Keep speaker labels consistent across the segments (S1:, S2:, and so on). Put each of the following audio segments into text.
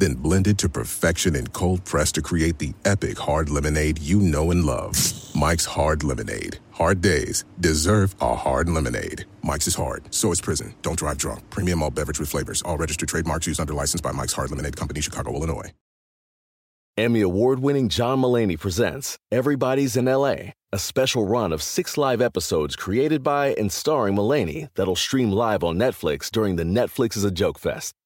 S1: then blended to perfection and cold pressed to create the epic hard lemonade you know and love. Mike's Hard Lemonade. Hard days deserve a hard lemonade. Mike's is hard, so is prison. Don't drive drunk. Premium all beverage with flavors. All registered trademarks used under license by Mike's Hard Lemonade Company, Chicago, Illinois.
S2: Emmy award winning John Mulaney presents Everybody's in LA, a special run of six live episodes created by and starring Mulaney that'll stream live on Netflix during the Netflix is a Joke Fest.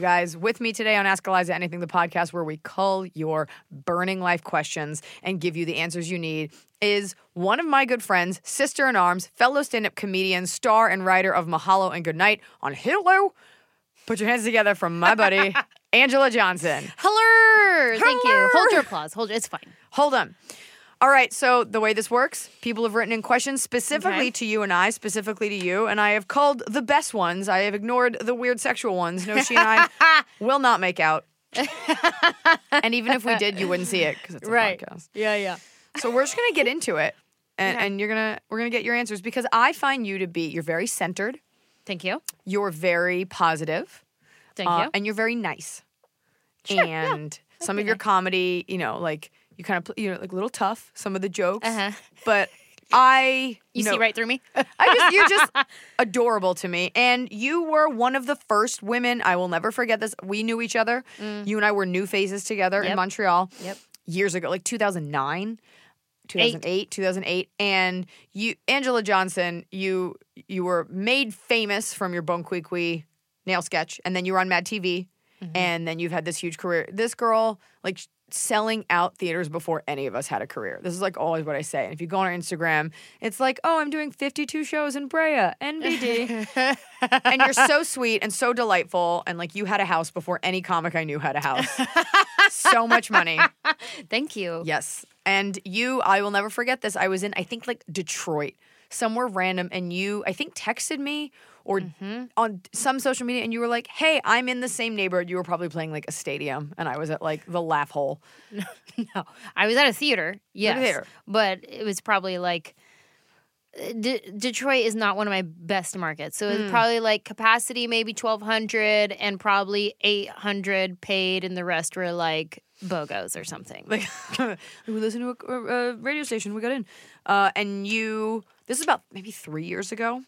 S3: You guys, with me today on Ask Eliza Anything, the podcast where we cull your burning life questions and give you the answers you need, is one of my good friends, sister in arms, fellow stand up comedian, star and writer of Mahalo and Goodnight on Hulu. Put your hands together from my buddy, Angela Johnson.
S4: Hello. Thank you. Hold your applause. Hold your, it's fine.
S3: Hold on. All right, so the way this works, people have written in questions specifically
S4: Okay.
S3: to you and I, specifically to you, and I have called the best ones. I have ignored the weird sexual ones. No, she and I will not make out. and even if we did, you wouldn't see it because it's a podcast.
S4: Yeah, yeah.
S3: So we're just gonna get into it, and, and you're gonna we're gonna get your answers because I find you to be you're very centered,
S4: Thank you.
S3: you're very positive,
S4: Thank
S3: uh,
S4: you.
S3: and you're very nice.
S4: Sure, yeah.
S3: and some of your comedy, you know, like you kind of you know like a little tough. Some of the jokes,
S4: Uh-huh.
S3: but I
S4: You
S3: know,
S4: see right through me?
S3: I just you're just adorable to me, and you were one of the first women. I will never forget this. We knew each other. You and I were new faces together in
S4: Mm.
S3: Montreal.
S4: Yep.
S3: years ago, like 2009. 2008 2008 and you angela johnson you you were made famous from your bon qui qui nail sketch and then you were on mad tv
S4: Mm-hmm.
S3: and then you've had this huge career this girl like selling out theaters before any of us had a career. This is like always what i say. And if you go on our instagram it's like oh i'm doing 52 shows in brea nbd and you're so sweet and so delightful. And like you had a house before any comic i knew had a house. So much money.
S4: Thank you.
S3: Yes. And you, I will never forget this. I was in, I think, like Detroit, somewhere random, and you, I think, texted me or
S4: Mm-hmm.
S3: on some social media, and you were like, hey, I'm in the same neighborhood. You were probably playing like a stadium, and I was at like the laugh hole.
S4: No, I was at a theater. Yes,
S3: theater.
S4: but it was probably like uh, Detroit is not one of my best markets, so it
S3: Hmm.
S4: was probably like capacity maybe twelve hundred and probably eight hundred paid, and the rest were like bogos or something.
S3: Like, we listened to a, a, a radio station, we got in. Uh, and you, this is about maybe three years ago.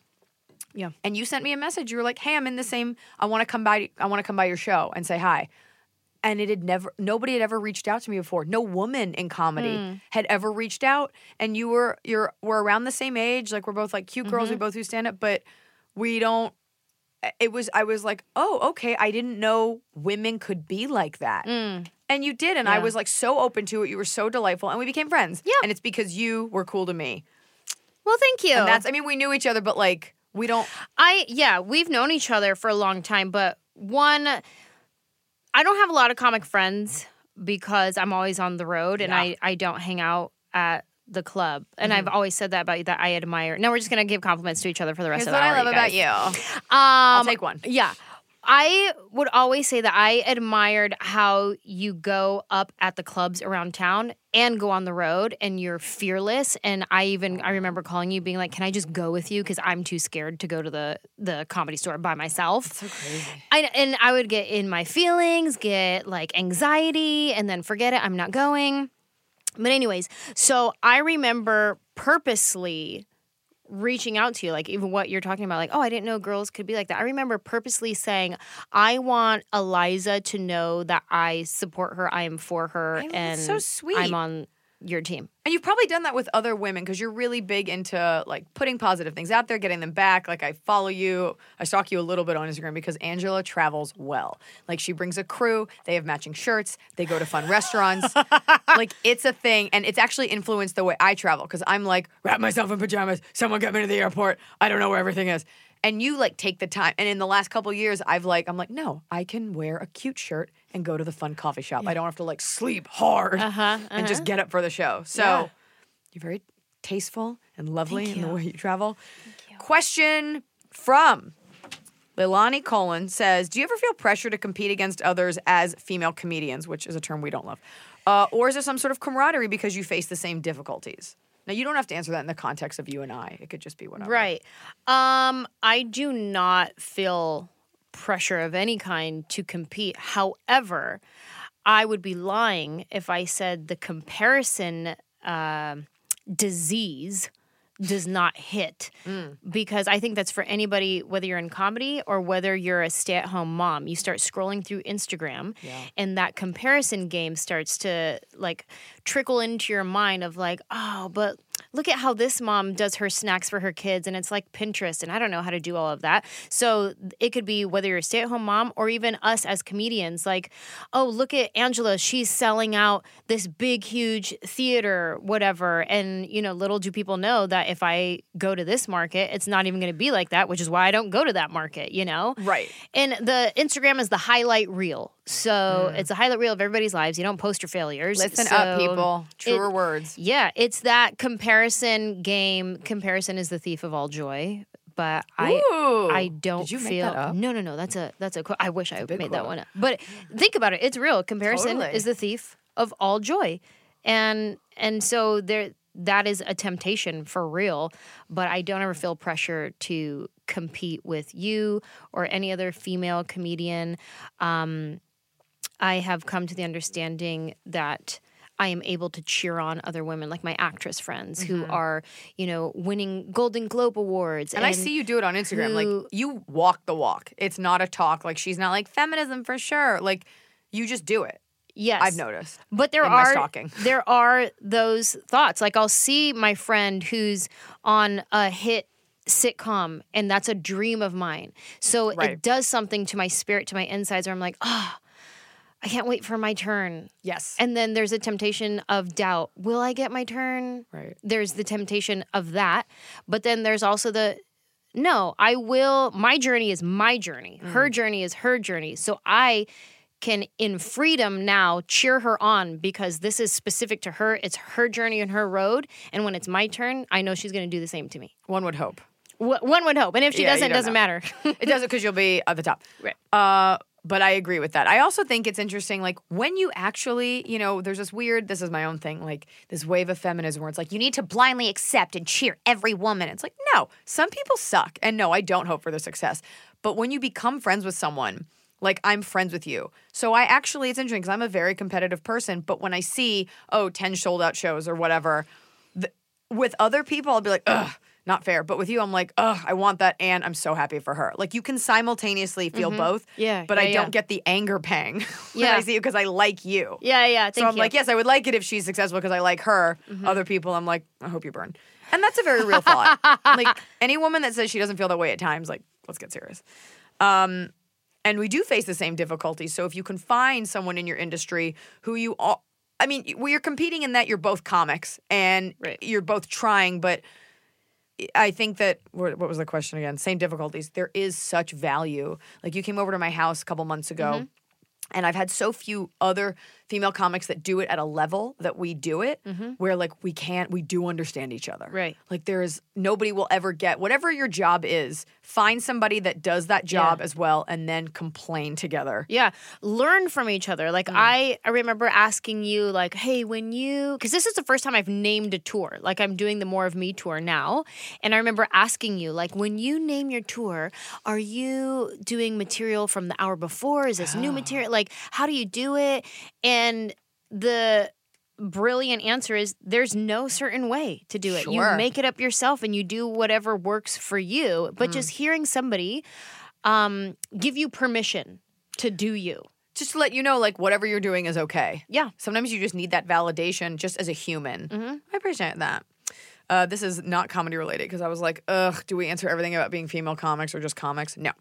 S4: Yeah.
S3: And you sent me a message. You were like, "Hey, I'm in the same. I want to come by. I want to come by your show and say hi." And it had never. Nobody had ever reached out to me before. No woman in comedy
S4: Hmm.
S3: had ever reached out. And you were you're we're around the same age. Like we're both like cute girls. We
S4: Mm-hmm.
S3: both do stand up, but we don't. It was. I was like, oh, okay. I didn't know women could be like that. And you did, and I
S4: Mm.
S3: Was like so open to it. You were so delightful, and we became friends.
S4: Yeah.
S3: And it's because you were cool to me.
S4: well, thank you.
S3: And that's. I mean, we knew each other, but like we don't.
S4: I yeah, we've known each other for a long time, but one I don't have a lot of comic friends because I'm always on the road and I I don't hang out at the club. And I've always said that about you that I admire. Now we're just gonna give compliments to each other for the rest
S3: Here's
S4: of
S3: what
S4: the
S3: I
S4: hour.
S3: love about you.
S4: Um,
S3: I'll take one.
S4: Yeah. I would always say that I admired how you go up at the clubs around town and go on the road and you're fearless and I even I remember calling you being like can I just go with you cuz I'm too scared to go to the the comedy store by myself. So crazy. I, and I would get in my feelings, get like anxiety and then forget it I'm not going. But anyways, so I remember purposely reaching out to you, like even what you're talking about, like, oh, I didn't know girls could be like that. I remember purposely saying, I want Eliza to know that I support her, I am for her,
S3: I know,
S4: and
S3: so sweet.
S4: I'm on your team.
S3: And you've probably done that with other women because you're really big into like putting positive things out there, getting them back. Like I follow you, I stalk you a little bit on Instagram because Angela travels well. Like she brings a crew, they have matching shirts, they go to fun restaurants. like it's a thing, and it's actually influenced the way I travel because I'm like wrap myself in pajamas. Someone get me to the airport. I don't know where everything is. And you like take the time. And in the last couple years, I've like I'm like no, I can wear a cute shirt and go to the fun coffee shop. I don't have to like sleep hard
S4: Uh-huh,
S3: and just get up for the show. So
S4: Yeah.
S3: you're very tasteful and lovely in the way you travel. Question from Lilani Colin says, "Do you ever feel pressure to compete against others as female comedians, which is a term we don't love, uh, or is there some sort of camaraderie because you face the same difficulties?" Now you don't have to answer that in the context of you and I. It could just be whatever.
S4: Right. Um, I do not feel pressure of any kind to compete. However, I would be lying if I said the comparison um disease does not hit because I think that's for anybody, whether you're in comedy or whether you're a stay at home mom. You start scrolling through Instagram and that comparison game starts to like trickle into your mind of like, oh, but look at how this mom does her snacks for her kids and it's like Pinterest and I don't know how to do all of that. So it could be whether you're a stay at home mom or even us as comedians like, oh, look at Angela, she's selling out this big huge theater whatever and you know, little do people know that if I go to this market, it's not even going to be like that, which is why I don't go to that market, you know?
S3: Right.
S4: And the Instagram is the highlight reel. So it's a highlight reel of everybody's lives. You don't post your failures.
S3: Listen up, people. Truer
S4: it-
S3: words.
S4: Yeah, it's that comparison game. Comparison is the thief of all joy. But I
S3: Ooh.
S4: I don't
S3: Did you make
S4: feel
S3: that up?
S4: no no no that's a that's a. I wish I
S3: big
S4: made that one up. But think about it. It's real. Comparison
S3: Totally.
S4: is the thief of all joy. And and so there that is a temptation for real, but I don't ever feel pressure to compete with you or any other female comedian. Um, I have come to the understanding that I am able to cheer on other women, like my actress friends who are, you know, winning Golden Globe awards.
S3: And, I see you do it on Instagram.
S4: who-
S3: Like you walk the walk. It's not a talk. Like she's not like feminism for sure. Like you just do it.
S4: Yes,
S3: I've noticed.
S4: But there are there are those thoughts. Like I'll see my friend who's on a hit sitcom, and that's a dream of mine. So
S3: Right.
S4: it does something to my spirit, to my insides, where I'm like, ah, I can't wait for my turn.
S3: Yes.
S4: And then there's a temptation of doubt. Will I get my turn?
S3: Right.
S4: There's the temptation of that. But then there's also the no, I will. My journey is my journey. Her journey is her journey. So I can, in freedom now, cheer her on because this is specific to her. It's her journey and her road. And when it's my turn, I know she's going to do the same to me.
S3: One would hope.
S4: Wh- One would hope. And if she
S3: Yeah,
S4: doesn't, it doesn't
S3: know.
S4: matter.
S3: It doesn't because you'll be at the top.
S4: Right.
S3: Uh, but I agree with that. I also think it's interesting, like when you actually, you know, there's this weird, this is my own thing, like this wave of feminism where it's like you need to blindly accept and cheer every woman. It's like, no, some people suck. And no, I don't hope for their success. But when you become friends with someone, like I'm friends with you. So I actually, it's interesting because I'm a very competitive person. But when I see, oh, 10 sold out shows or whatever, th- with other people, I'll be like, ugh, not fair. But with you, I'm like, oh, I want that, and I'm so happy for her. Like you can simultaneously feel both.
S4: Mm-hmm. Yeah,
S3: But I
S4: yeah,
S3: don't
S4: yeah.
S3: get the anger pang when
S4: Yeah.
S3: I see you because I like you.
S4: yeah, yeah.
S3: So I'm
S4: you.
S3: like, yes, I would like it if she's successful because I like her.
S4: Mm-hmm.
S3: Other people, I'm like, I hope you burn. And that's a very real thought. like any woman that says she doesn't feel that way at times, like, let's get serious. Um, and we do face the same difficulties. So if you can find someone in your industry who you all, I mean, we are competing in that you're both comics and
S4: Right.
S3: you're both trying, but I think that what was the question again? Same difficulties. There is such value. Like you came over to my house a couple months ago,
S4: Mm-hmm.
S3: and I've had so few other female comics that do it at a level that we do it, where like we can't, we do understand each other.
S4: Mm-hmm. Right.
S3: Like there is nobody will ever get whatever your job is. Find somebody that does that job as well, and then complain together.
S4: Yeah, learn from each other. Like I, I remember asking you, like, "Hey, when you," because this is the first time I've named a tour. Like I'm doing the More of Me tour now, and I remember asking you, like, when you name your tour, are you doing material from the hour before? Is this new material? Like, how do you do it? And the brilliant answer is there's no certain way to do it.
S3: Sure.
S4: You make it up yourself and you do whatever works for you. But
S3: Mm.
S4: just hearing somebody um, give you permission to do you.
S3: Just to let you know, like whatever you're doing is okay.
S4: Yeah.
S3: Sometimes you just need that validation just as a human. I appreciate that. Uh, this is not comedy related because I was like, ugh, do we answer everything about being female comics or just comics? No.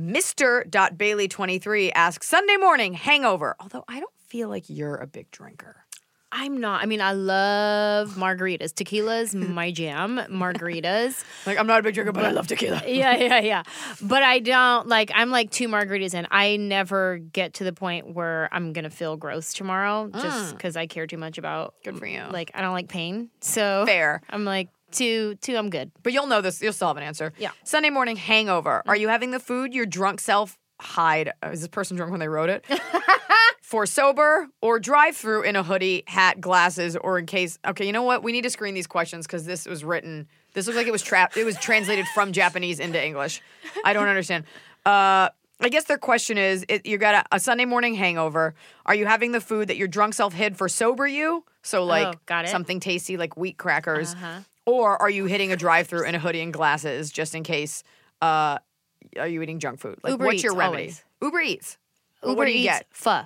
S3: Mr. Bailey23 asks Sunday morning hangover. Although I don't feel like you're a big drinker.
S4: I'm not. I mean, I love margaritas. Tequila's my jam. Margaritas.
S3: Like, I'm not a big drinker, but I love tequila.
S4: yeah, yeah, yeah. But I don't like. I'm like two margaritas in. I never get to the point where I'm gonna feel gross tomorrow, just because I care too much about.
S3: Good for you.
S4: Like I don't like pain, so
S3: Fair.
S4: I'm like two, two. I'm good.
S3: But you'll know this. You'll still have an answer.
S4: Yeah.
S3: Sunday morning hangover. Are you having the food your drunk self hide? uh, Is this person drunk when they wrote it? For sober or drive through in a hoodie, hat, glasses, or in case. Okay, you know what? We need to screen these questions because this was written. This looks like it was trapped. It was translated from Japanese into English. I don't understand. Uh, I guess their question is: it, You got a, a Sunday morning hangover. Are you having the food that your drunk self hid for sober you? So like
S4: Oh, got it.
S3: something tasty like wheat crackers,
S4: Uh-huh.
S3: or are you hitting a drive-through in a hoodie and glasses just in case? Uh, are you eating junk food? Like,
S4: Uber
S3: what's
S4: Eats,
S3: your remedy?
S4: always.
S3: Uber Eats. What-
S4: Uber
S3: what do you
S4: Eats
S3: get?
S4: Pho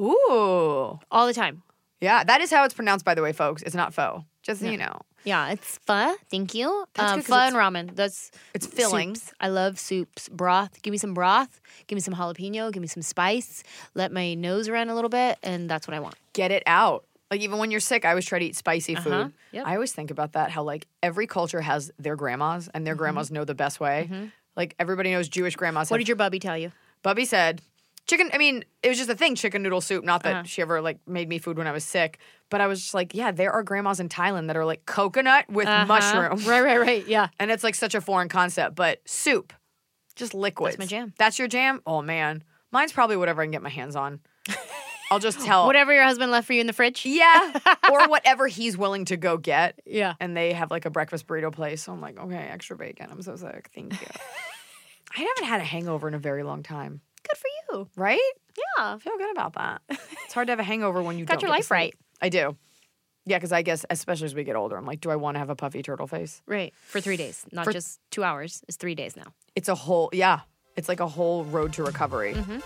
S3: Ooh,
S4: all the time.
S3: yeah, that is how it's pronounced, by the way, folks. It's not pho. Just so you know.
S4: Yeah, it's pho. Thank you.
S3: That's
S4: um, pho and ramen. That's
S3: it's fillings.
S4: soups. I love soups. Broth. Give me some broth. Give me some jalapeno. Give me some spice. Let my nose run a little bit, and that's what I want.
S3: Get it out. Like even when you're sick, I always try to eat spicy food.
S4: Uh-huh. Yep.
S3: I always think about that. How like every culture has their grandmas, and
S4: Mm-hmm.
S3: their grandmas know the best way. Like everybody knows Jewish grandmas.
S4: What
S3: have
S4: did your bubby tell you?
S3: Bubby said chicken. I mean, it was just a thing, chicken noodle soup. Not that
S4: Uh-huh.
S3: she ever like made me food when I was sick, but I was just like, yeah, there are grandmas in Thailand that are like coconut with mushroom,
S4: Uh-huh. Right, right, right. Yeah.
S3: and it's like such a foreign concept. But soup, just liquids.
S4: my jam.
S3: That's your jam. Oh man, mine's probably whatever I can get my hands on. I'll just tell
S4: Whatever your husband left for you in the fridge.
S3: Yeah, or whatever he's willing to go get.
S4: Yeah.
S3: And they have like a breakfast burrito place. So I'm like, okay, extra bacon. I'm so sick. Thank you. I haven't had a hangover in a very long time.
S4: Good.
S3: Right?
S4: Yeah.
S3: I feel good about that. It's hard to have a hangover when you
S4: Got
S3: don't
S4: your
S3: get to
S4: life
S3: sleep.
S4: right.
S3: I do. Yeah, because I guess especially as we get older, I'm like, do I want to have a puffy turtle face?
S4: Right. For three days, not
S3: For-
S4: just two hours. It's three days now.
S3: It's a whole yeah. It's like a whole road to recovery. Mm-hmm.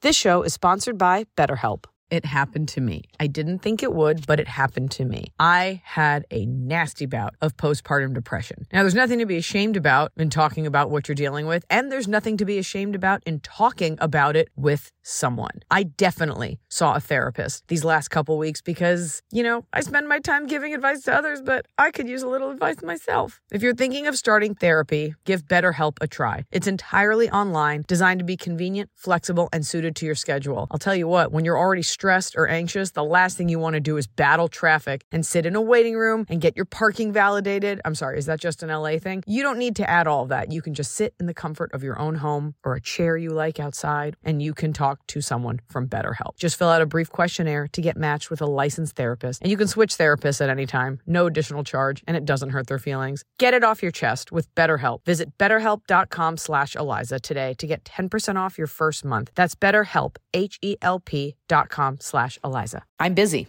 S5: This show is sponsored by BetterHelp. It happened to me. I didn't think it would, but it happened to me. I had a nasty bout of postpartum depression. Now, there's nothing to be ashamed about in talking about what you're dealing with, and there's nothing to be ashamed about in talking about it with someone. I definitely saw a therapist these last couple weeks because, you know, I spend my time giving advice to others, but I could use a little advice myself. If you're thinking of starting therapy, give BetterHelp a try. It's entirely online, designed to be convenient, flexible, and suited to your schedule. I'll tell you what, when you're already stressed or anxious, the last thing you want to do is battle traffic and sit in a waiting room and get your parking validated. I'm sorry, is that just an LA thing? You don't need to add all that. You can just sit in the comfort of your own home or a chair you like outside, and you can talk to someone from BetterHelp. Just fill out a brief questionnaire to get matched with a licensed therapist, and you can switch therapists at any time, no additional charge, and it doesn't hurt their feelings. Get it off your chest with BetterHelp. Visit betterhelp.com slash Eliza today to get 10% off your first month. That's betterhelp, H-E-L-P dot com slash Eliza. I'm busy,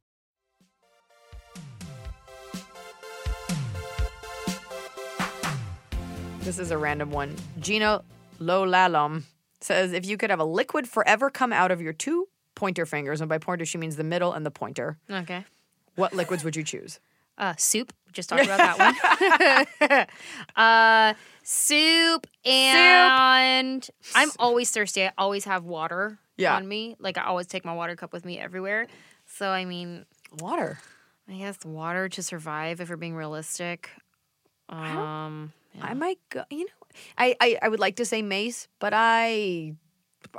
S3: This is a random one. Gina Lolalom says if you could have a liquid forever come out of your two pointer fingers, and by pointer she means the middle and the pointer,
S4: Okay.
S3: what liquids would you choose?
S4: Uh, soup. Just talked about that one. uh, soup and I'm always thirsty. I always have water
S3: Yeah.
S4: on me. Like I always take my water cup with me everywhere. So I mean,
S3: Water.
S4: I guess water to survive if we're being realistic. Um, yeah.
S3: I might go. You know, I, I I would like to say mace, but I,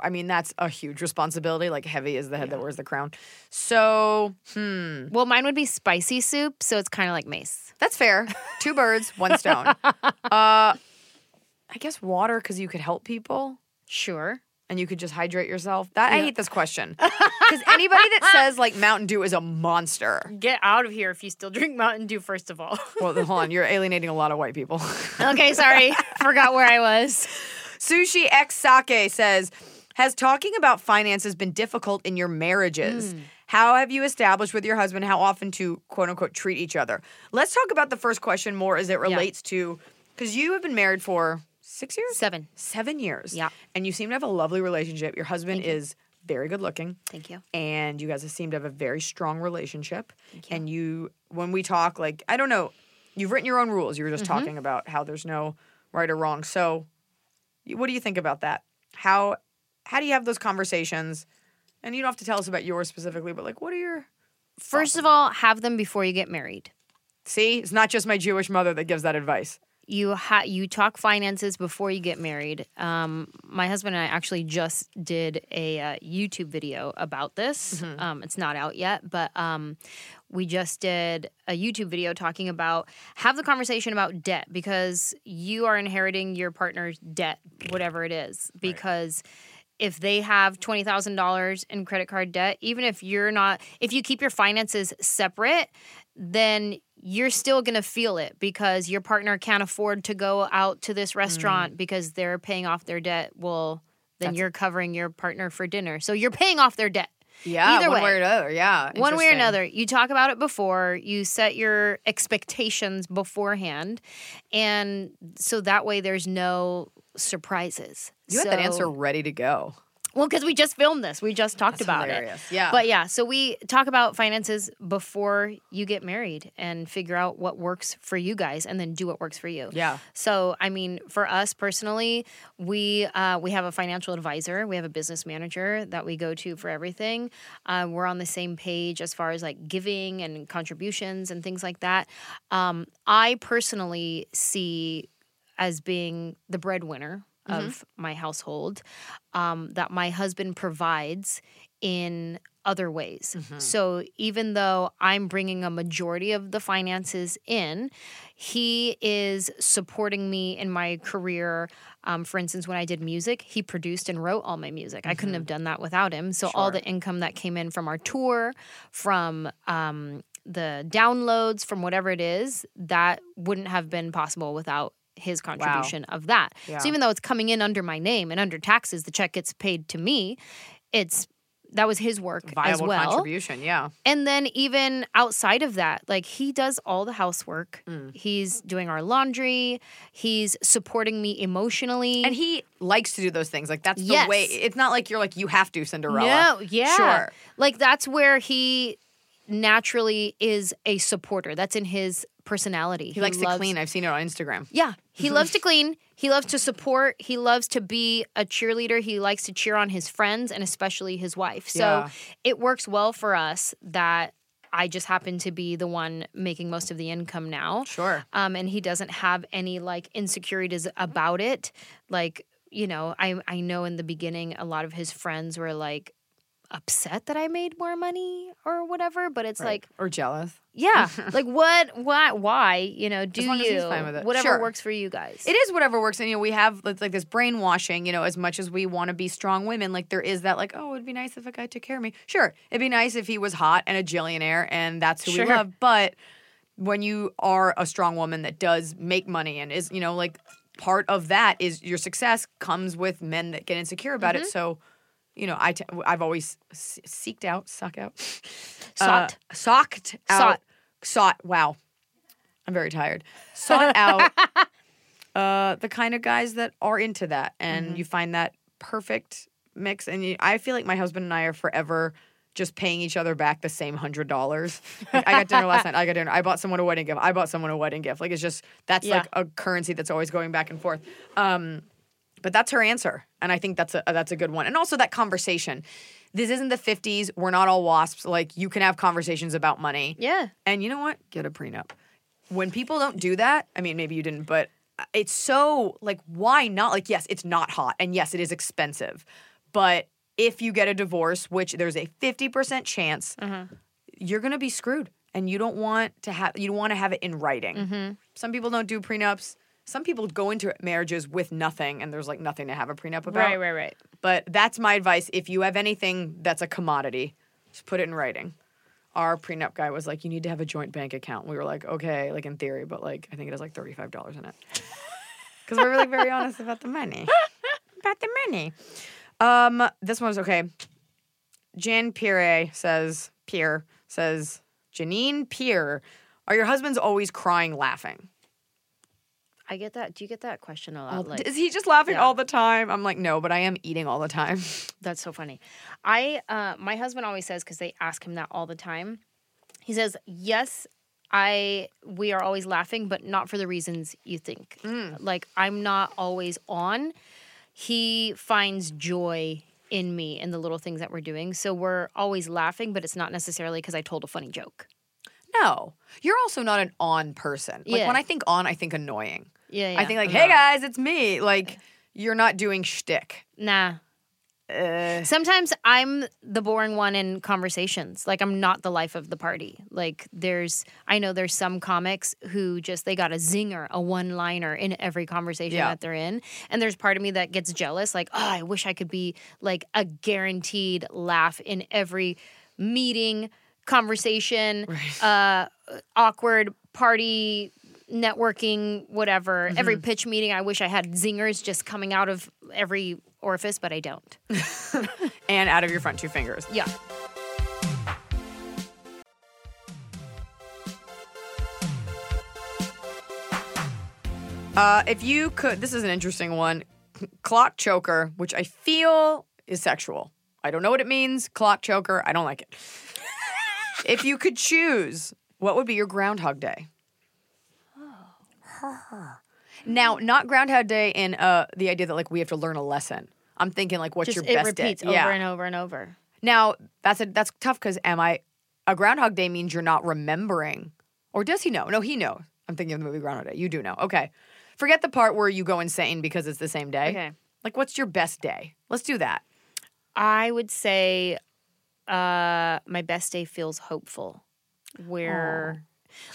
S3: I mean that's a huge responsibility. Like heavy is the head that wears the crown. So hmm,
S4: well, mine would be spicy soup, so it's kind of like mace.
S3: that's fair. Two birds, one stone. Uh, I guess water because you could help people.
S4: Sure.
S3: And you could just hydrate yourself. That I hate this question because anybody that says like Mountain Dew is a monster.
S4: Get out of here if you still drink Mountain Dew. First of all.
S3: Well, hold on, you're alienating a lot of white people.
S4: okay, sorry, forgot where I was.
S3: Sushi X Sake says, "Has talking about finances been difficult in your marriages?" Hmm. How have you established with your husband how often to quote unquote treat each other? Let's talk about the first question more as it relates to because you have been married for six years?
S4: Seven.
S3: Seven years.
S4: Yeah.
S3: And you seem to have a lovely relationship. Your husband is very good looking.
S4: Thank you.
S3: and you guys seem to have a very strong relationship. And you, when we talk, like I don't know, you've written your own rules. You were just mm-hmm. talking about how there's no right or wrong. So, what do you think about that? How how do you have those conversations? And you don't have to tell us about yours specifically, but like, what are your
S4: First of all, have them before you get married.
S3: see? It's not just my Jewish mother that gives that advice.
S4: You ha- you talk finances before you get married. Um, my husband and I actually just did a uh, YouTube video about this. Um, it's not out yet, but um, we just did a YouTube video talking about have the conversation about debt because you are inheriting your partner's debt, whatever it is, because. If they have twenty thousand dollars in credit card debt, even if you're not, if you keep your finances separate, then you're still going to feel it because your partner can't afford to go out to this restaurant mm. because they're paying off their debt. Well, then you're covering your partner for dinner. So you're paying off their debt.
S3: Yeah,
S4: Either
S3: one
S4: way.
S3: way or another. Yeah,
S4: One way or another, you talk about it before, you set your expectations beforehand. And so that way there's no surprises.
S3: You had that answer ready to go.
S4: Well, because we just filmed this, we just talked
S3: That's
S4: about
S3: hilarious.
S4: it.
S3: Yeah.
S4: But yeah, so we talk about finances before you get married and figure out what works for you guys, and then do what works for you.
S3: Yeah.
S4: So I mean, for us personally, we uh, we have a financial advisor, we have a business manager that we go to for everything. Uh, we're on the same page as far as like giving and contributions and things like that. Um, I personally see as being the breadwinner of my household um, that my husband provides in other ways. So even though I'm bringing a majority of the finances in, he is supporting me in my career. Um, for instance, when I did music, he produced and wrote all my music. I couldn't have done that without him. So all the income that came in from our tour, from um, the downloads, from whatever it is, that wouldn't have been possible without his contribution of that.
S3: Yeah.
S4: So even though it's coming in under my name and under taxes, the check gets paid to me. It's that was his work as
S3: Viable
S4: well.
S3: contribution, yeah.
S4: And then even outside of that, like he does all the housework.
S3: Mm.
S4: He's doing our laundry. He's supporting me emotionally.
S3: And he likes to do those things. Like that's the
S4: Yes.
S3: way. It's not like you're like you have to Cinderella.
S4: No, yeah.
S3: Sure.
S4: Like that's where he naturally is a supporter. That's in his personality.
S3: He likes to clean. I've seen it on Instagram.
S4: Yeah. He loves to clean. He loves to support. He loves to be a cheerleader. He likes to cheer on his friends and especially his wife. So
S3: Yeah.
S4: it works well for us that I just happen to be the one making most of the income now.
S3: Sure.
S4: Um, and he doesn't have any like insecurities about it. Like, you know, I I know in the beginning a lot of his friends were like upset that I made more money or whatever, but it's like
S3: or jealous.
S4: yeah, like what why why, you know, do you
S3: he's fine with it.
S4: whatever
S3: Sure.
S4: works for you guys.
S3: It is whatever works, and you know we have it's like this brainwashing. You know, as much as we want to be strong women, like there is that like, oh, it'd be nice if a guy took care of me. Sure, it'd be nice if he was hot and a jillionaire, and that's who
S4: Sure.
S3: we love. But when you are a strong woman that does make money and is, you know, like part of that is your success comes with men that get insecure about
S4: Mm-hmm.
S3: it. So, you know, I t- I've always s- seeked out, suck out,
S4: Sought.
S3: uh, socked out,
S4: Sought.
S3: sought. Wow, I'm very tired. Sought out uh, the kind of guys that are into that, and
S4: Mm-hmm.
S3: you find that perfect mix. And you, I feel like my husband and I are forever just paying each other back the same hundred dollars. Like, I got dinner last night. I got dinner. I bought someone a wedding gift. I bought someone a wedding gift. Like it's just that's
S4: Yeah.
S3: like a currency that's always going back and forth. Um, but that's her answer, and I think that's a that's a good one. And also that conversation. This isn't the '50s. We're not all wasps. Like you can have conversations about money.
S4: yeah.
S3: And you know what? Get a prenup. When people don't do that, I mean, maybe you didn't, but uh, it's so like, why not? Like, yes, it's not hot, and yes, it is expensive, but if you get a divorce, which there's a fifty percent chance, you're gonna be screwed, and you don't want to have you don't want to have it in writing. Some people don't do prenups. Some people go into marriages with nothing, and there's like nothing to have a prenup about.
S4: Right, right, right.
S3: But that's my advice. If you have anything that's a commodity, just put it in writing. Our prenup guy was like, "You need to have a joint bank account." We were like, "Okay, like in theory, but like I think it has like thirty five dollars in it." Because we're really very honest about the money. About the money. Um, this one was okay. Jan Pierre says, Pierre says, Janine Pierre, are your husbands always crying laughing?
S4: I get that. Do you get that question a lot? Like,
S3: Is he just laughing
S4: yeah.
S3: all the time? I'm like, no, but I am eating all the time.
S4: That's so funny. I uh my husband always says because they ask him that all the time. He says, "Yes, I we are always laughing, but not for the reasons you think. Like I'm not always on. He finds joy in me in the little things that we're doing. So we're always laughing, but it's not necessarily because I told a funny joke.
S3: No, you're also not an on person. Like
S4: Yeah.
S3: when I think on, I think annoying.
S4: Yeah,
S3: I think like,
S4: I'm
S3: hey
S4: not.
S3: guys, it's me. Like you're not doing shtick.
S4: Nah.
S3: Uh,
S4: Sometimes I'm the boring one in conversations. Like I'm not the life of the party. Like there's I know there's some comics who just they got a zinger, a one-liner in every conversation
S3: Yeah.
S4: that they're in. And there's part of me that gets jealous like, "Oh, I wish I could be like a guaranteed laugh in every meeting, conversation, uh awkward party networking whatever every pitch meeting i wish i had zingers just coming out of every orifice but i don't
S3: and out of your front two fingers.
S4: yeah
S3: Uh, if you could, this is an interesting one. Clock choker, which I feel is sexual. I don't know what it means. Clock choker, I don't like it. if you could choose, what would be your Groundhog Day? Now, not Groundhog Day in uh, the idea that like we have to learn a lesson. I'm thinking like, what's
S4: just
S3: your
S4: it
S3: best It
S4: repeats
S3: day?
S4: over
S3: yeah.
S4: and over and over
S3: Now that's a, that's tough because am I a Groundhog Day means you're not remembering, or does he know? No, he knows. I'm thinking of the movie Groundhog Day. You do know. Okay, forget the part where you go insane because it's the same day.
S4: Okay.
S3: Like, what's your best day? Let's do that.
S4: i would say uh my best day feels hopeful where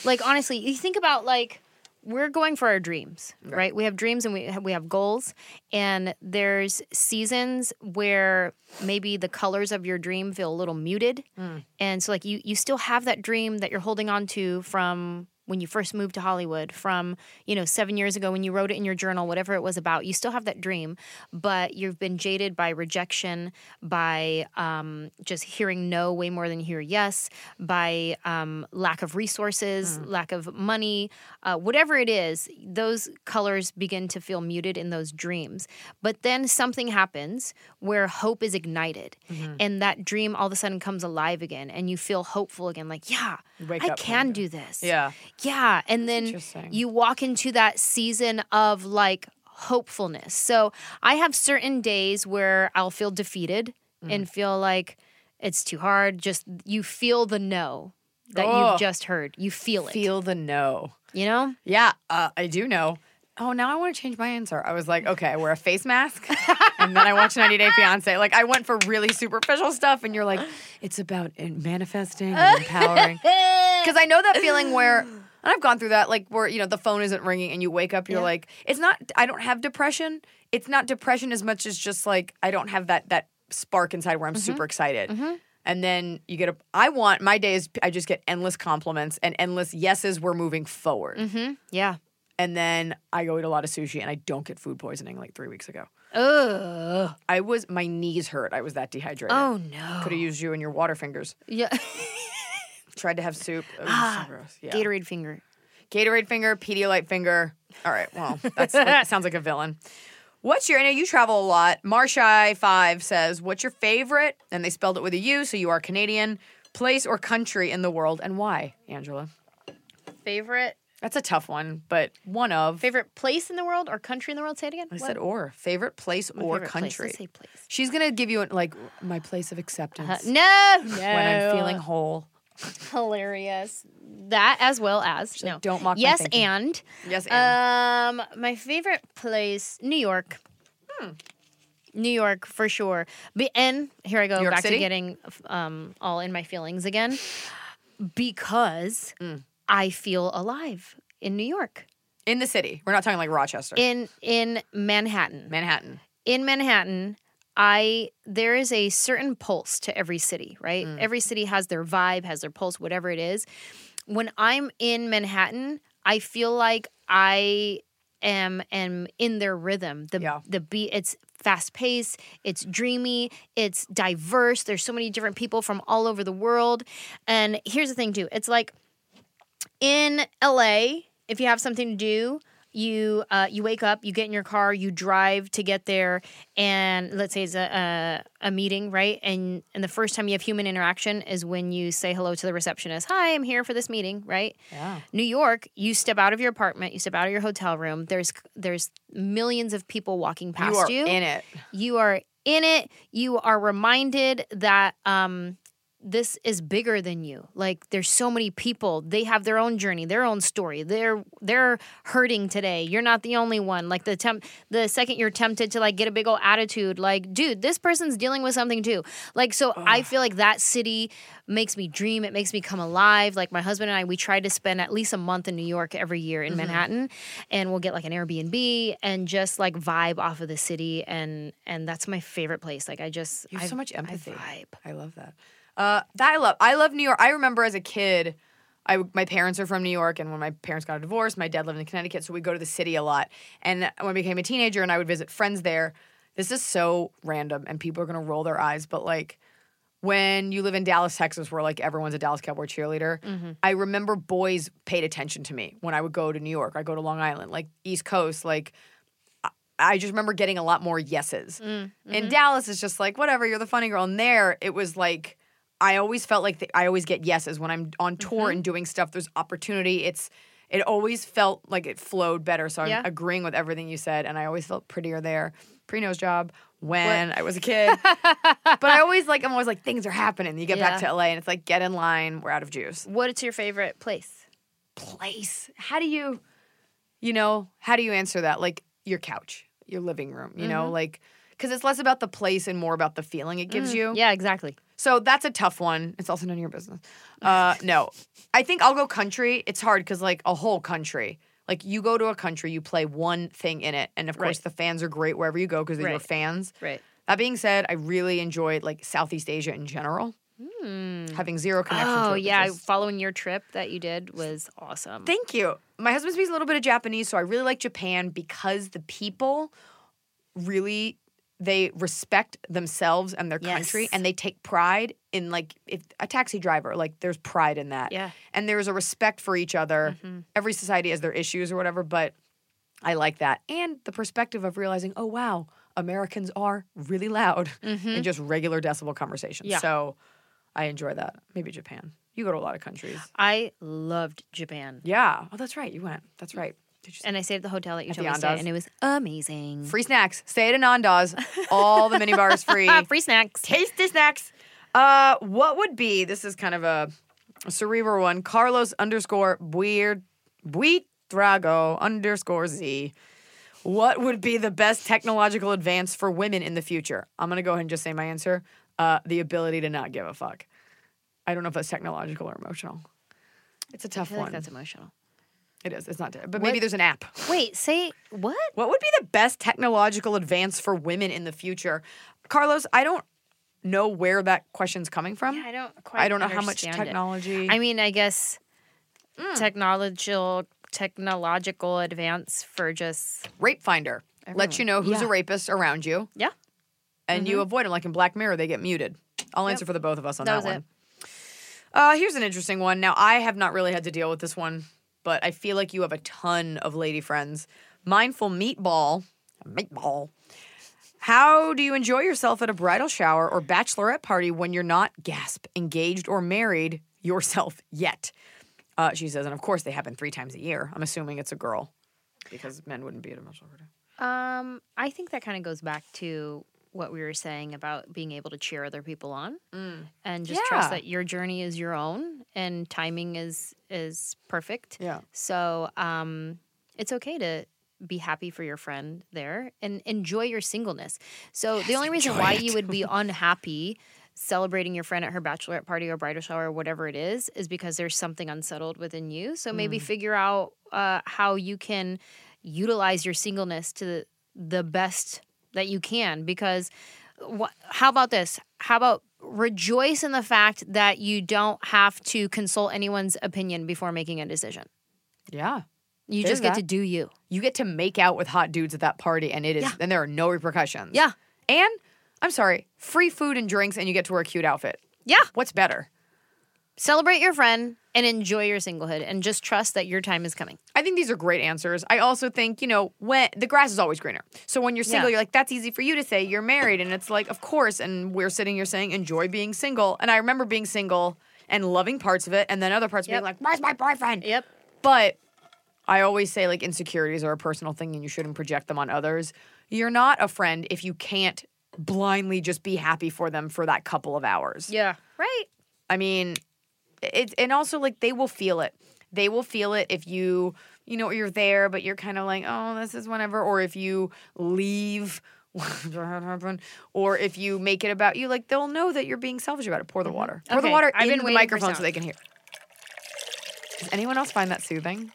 S4: like honestly you think about like we're going for our dreams right, we have dreams and we have, we have goals. And there's seasons where maybe the colors of your dream feel a little muted. Hmm. And so like you you still have that dream that you're holding on to from when you first moved to Hollywood, from you know seven years ago when you wrote it in your journal, whatever it was about. You still have that dream, but you've been jaded by rejection, by um, just hearing no way more than you hear yes, by um, lack of resources, lack of money, uh, whatever it is. Those colors begin to feel muted in those dreams. But then something happens where hope is ignited, and that dream all of a sudden comes alive again, and you feel hopeful again. Like, yeah,
S3: wake
S4: I
S3: up
S4: can do this.
S3: Yeah.
S4: Yeah. And then you walk into that season of like hopefulness. So I have certain days where I'll feel defeated
S3: Mm.
S4: and feel like it's too hard. Just you feel the no that
S3: Oh.
S4: you've just heard. You feel it.
S3: Feel the no.
S4: you know?
S3: Yeah, uh, I do know. Oh, now I want to change my answer. I was like, okay, I wear a face mask, and then I watch 90 Day Fiance. Like, I went for really superficial stuff, and you're like, it's about manifesting and empowering. Because I know that feeling where, and I've gone through that, like where you know the phone isn't ringing, and you wake up, you're like, it's not. I don't have depression. It's not depression as much as just like I don't have that that spark inside where I'm super excited. And then you get a. I want my days. I just get endless compliments and endless yeses. We're moving forward
S4: Mm-hmm. Yeah.
S3: And then I go eat a lot of sushi and I don't get food poisoning like three weeks ago.
S4: Ugh.
S3: I was my knees hurt. I was that dehydrated.
S4: Oh no.
S3: Could have used you and your water fingers.
S4: Yeah.
S3: Tried to have soup. It was ah, so gross. Yeah.
S4: Gatorade finger.
S3: Gatorade finger, Pedialyte finger. All right. Well, that's, that sounds like a villain. What's your? I know you travel a lot. Marshai Five says, "What's your favorite?" And they spelled it with a U, so you are Canadian. Place or country in the world, and why, Angela?
S4: Favorite
S3: That's a tough one, but one of.
S4: favorite place in the world or country in the world? Say it again.
S3: I
S4: What?
S3: said or favorite place
S4: My
S3: or
S4: favorite
S3: country.
S4: Say place.
S3: She's gonna give you like my place of acceptance
S4: Uh, no, no.
S3: when I'm feeling whole.
S4: hilarious. That as well as no.
S3: "Don't mock
S4: Yes,
S3: thinking."
S4: and
S3: Yes, and
S4: um, my favorite place, New York.
S3: Hmm.
S4: New York for sure. And here I go back
S3: City?
S4: to getting um all in my feelings again, because
S3: Mm.
S4: I feel alive in New York,
S3: in the city. We're not talking like Rochester,
S4: in in Manhattan.
S3: Manhattan.
S4: in Manhattan, I there is a certain pulse to every city, right?
S3: Mm.
S4: Every city has their vibe, has their pulse, whatever it is. When I'm in Manhattan, I feel like I am am in their rhythm. The
S3: Yeah.
S4: the beat it's fast paced, it's dreamy, it's diverse. There's so many different people from all over the world. And here's the thing too. It's like in LA, if you have something to do, you uh, you wake up, you get in your car, you drive to get there, and let's say it's a, a a meeting, right? And and the first time you have human interaction is when you say hello to the receptionist. Hi, I'm here for this meeting, right?
S3: Yeah.
S4: New York, you step out of your apartment, you step out of your hotel room. There's there's millions of people walking past
S3: you You are
S4: you.
S3: in it.
S4: You are in it. You are reminded that um, this is bigger than you. Like there's so many people. They have their own journey, their own story. They're they're hurting today. You're not the only one. Like the temp, the second you're tempted to like get a big old attitude, like dude, this person's dealing with something too. Like so, I feel like that city makes me dream. It makes me come alive. Like my husband and I, we try to spend at least a month in New York every year
S3: Mm-hmm.
S4: in Manhattan, and we'll get like an Airbnb and just like vibe off of the city. And and that's my favorite place. Like I just
S3: You have
S4: I-
S3: so much
S4: I
S3: empathy.
S4: vibe.
S3: I love that. Uh, that I love. I love New York. I remember as a kid, I my parents are from New York, and when my parents got a divorce, my dad lived in Connecticut, so we go to the city a lot. And when I became a teenager, and I would visit friends there. This is so random, and people are gonna roll their eyes, but like. When you live in Dallas, Texas, where like everyone's a Dallas Cowboy cheerleader, mm-hmm. I remember boys paid attention to me when I would go to New York. I go to Long Island, like East Coast, like I just remember getting a lot more yeses. Mm, in mm-hmm. Dallas, it's just like, whatever, you're the funny girl. And there, it was like, I always felt like the, I always get yeses when I'm on tour mm-hmm. and doing stuff. There's opportunity. It's, it always felt like it flowed better. So I'm
S4: Yeah.
S3: agreeing with everything you said. And I always felt prettier there. Pre nose job when I was a kid. but I always like, I'm always like, things are happening. You get back to LA and it's like, get in line. We're out of juice
S4: What's your favorite place?
S3: place. How do you, you know, how do you answer that? Like your couch, your living room, you know, mm-hmm. like, because it's less about the place and more about the feeling it gives mm. you.
S4: Yeah, exactly.
S3: So that's a tough one. It's also none of your business. Uh, no, I think I'll go country. It's hard because like a whole country. Like you go to a country, you play one thing in it, and of course
S4: Right.
S3: the fans are great wherever you go because they're your fans.
S4: Right.
S3: That being said, I really enjoyed like Southeast Asia in general. having zero connection. to
S4: Oh yeah, following your trip that you did was awesome.
S3: Thank you. My husband speaks a little bit of Japanese, so I really like Japan because the people really they respect themselves and their country and they take pride in like if a taxi driver like there's pride in that
S4: Yeah.
S3: and there's a respect for each other mm-hmm. every society has their issues or whatever but i like that and the perspective of realizing oh wow americans are really loud mm-hmm. in just regular decibel conversations
S4: Yeah.
S3: so i enjoy that maybe japan you go to a lot of countries
S4: I loved Japan.
S3: yeah. Oh, that's right. You went. That's right.
S4: And I stayed at the hotel that you told me to stay and it was amazing.
S3: free snacks? Stay at Ananda's. All the mini bars free.
S4: Free snacks.
S3: Tasty snacks. Uh, what would be? This is kind of a, a cerebral one. Carlos underscore weird Buitrago underscore Z. What would be the best technological advance for women in the future? I'm gonna go ahead and just say my answer. Uh, the ability to not give a fuck. I don't know if that's technological or emotional. It's a tough
S4: feel
S3: one.
S4: like that's emotional.
S3: It is. It's not. But maybe there's an app.
S4: Wait, say what?
S3: What would be the best technological advance for women in the future? Carlos, I don't know where that question's coming from.
S4: I don't quite.
S3: I don't know how much
S4: understand it.
S3: technology.
S4: I mean, I guess
S3: Mm.
S4: technological technological advance for just
S3: Rape Finder lets you know who's
S4: Yeah.
S3: a rapist around you,
S4: yeah.
S3: and you avoid them. Like in Black Mirror, they get muted. I'll answer for the both of us on
S4: That
S3: that, one. Uh, here's an interesting one. Now, I have not really had to deal with this one, but I feel like you have a ton of lady friends. Mindful Meatball. Meatball. How do you enjoy yourself at a bridal shower or bachelorette party when you're not, gasp, engaged or married yourself yet? Uh, she says, and of course they happen three times a year. I'm assuming it's a girl because men wouldn't be at a bachelor party.
S4: Um, I think that kind of goes back to what we were saying about being able to cheer other people on and just trust that your journey is your own and timing is is perfect.
S3: Yeah.
S4: So, um, it's okay to be happy for your friend there and enjoy your singleness. So, the only reason why you would be unhappy celebrating your friend at her bachelorette party or bridal shower or whatever it is is because there's something unsettled within you. So, maybe figure out uh, how you can utilize your singleness to the, the best that you can because what how about this how about rejoice in the fact that you don't have to consult anyone's opinion before making a decision
S3: Yeah.
S4: you
S3: There's
S4: just get to do you
S3: You get to make out with hot dudes at that party, and it is,
S4: Yeah.
S3: and there are no repercussions.
S4: Yeah.
S3: And I'm sorry, free food and drinks, and you get to wear a cute outfit.
S4: yeah
S3: What's better?
S4: Celebrate your friend and enjoy your singlehood and just trust that your time is coming
S3: I think these are great answers. I also think, you know, when the grass is always greener. So when you're single,
S4: Yeah.
S3: you're like, that's easy for you to say. You're married. And it's like, of course. And we're sitting here saying, enjoy being single. And I remember being single and loving parts of it. And then other parts
S4: Yep.
S3: being like, where's my boyfriend?
S4: yep
S3: But I always say, like, insecurities are a personal thing and you shouldn't project them on others. You're not a friend if you can't blindly just be happy for them for that couple of hours.
S4: yeah right
S3: I mean, it's and also like they will feel it. They will feel it if you, you know, you're there, but you're kind of like, oh, this is whenever, or if you leave, or if you make it about you, like they'll know that you're being selfish about it. Pour the water. Pour the water
S4: I've
S3: into the microphone so they can hear. Does anyone else find that soothing?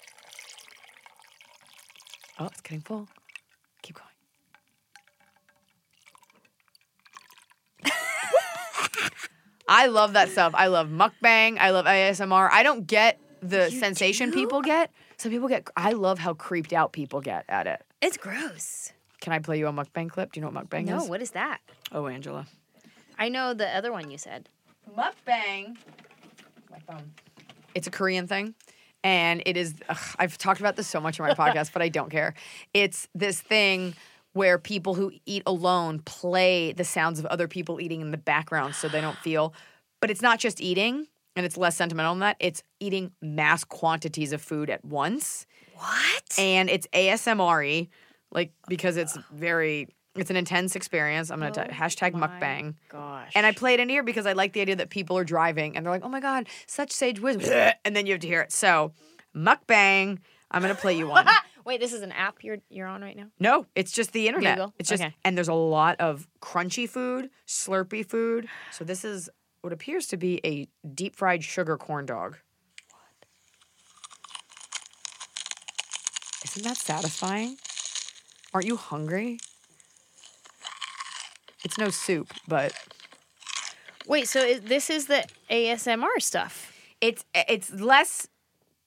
S3: Oh, it's getting full. Keep going. I love that stuff. I love mukbang. I love ASMR. I don't get the sensation people get. Some people get. I love how creeped out people get at it.
S4: it's gross
S3: Can I play you a mukbang clip? Do you know what mukbang
S4: no
S3: is? No.
S4: What is that
S3: Oh, Anjelah.
S4: i know the other one you said
S3: Mukbang. My phone. It's a Korean thing. And it is, ugh, I've talked about this so much in my podcast, but I don't care. It's this thing where people who eat alone play the sounds of other people eating in the background so they don't feel. But it's not just eating, and it's less sentimental than that. It's eating mass quantities of food at once.
S4: what
S3: And it's ASMR like, because it's very, it's an intense experience. I'm going to oh hashtag mukbang.
S4: gosh
S3: And I play it in here because I like the idea that people are driving and they're like, oh my God, such sage wisdom. And then you have to hear it. So, mukbang. I'm going to play you one.
S4: wait this is an app you're you're on right now
S3: no, it's just the internet.
S4: Google?
S3: It's just,
S4: Okay.
S3: and there's a lot of crunchy food, slurpy food. So, this is what appears to be a deep fried sugar corn dog. What? Isn't that satisfying? Aren't you hungry? It's no soup, but
S4: Wait, so is, this is the ASMR stuff.
S3: It's it's less.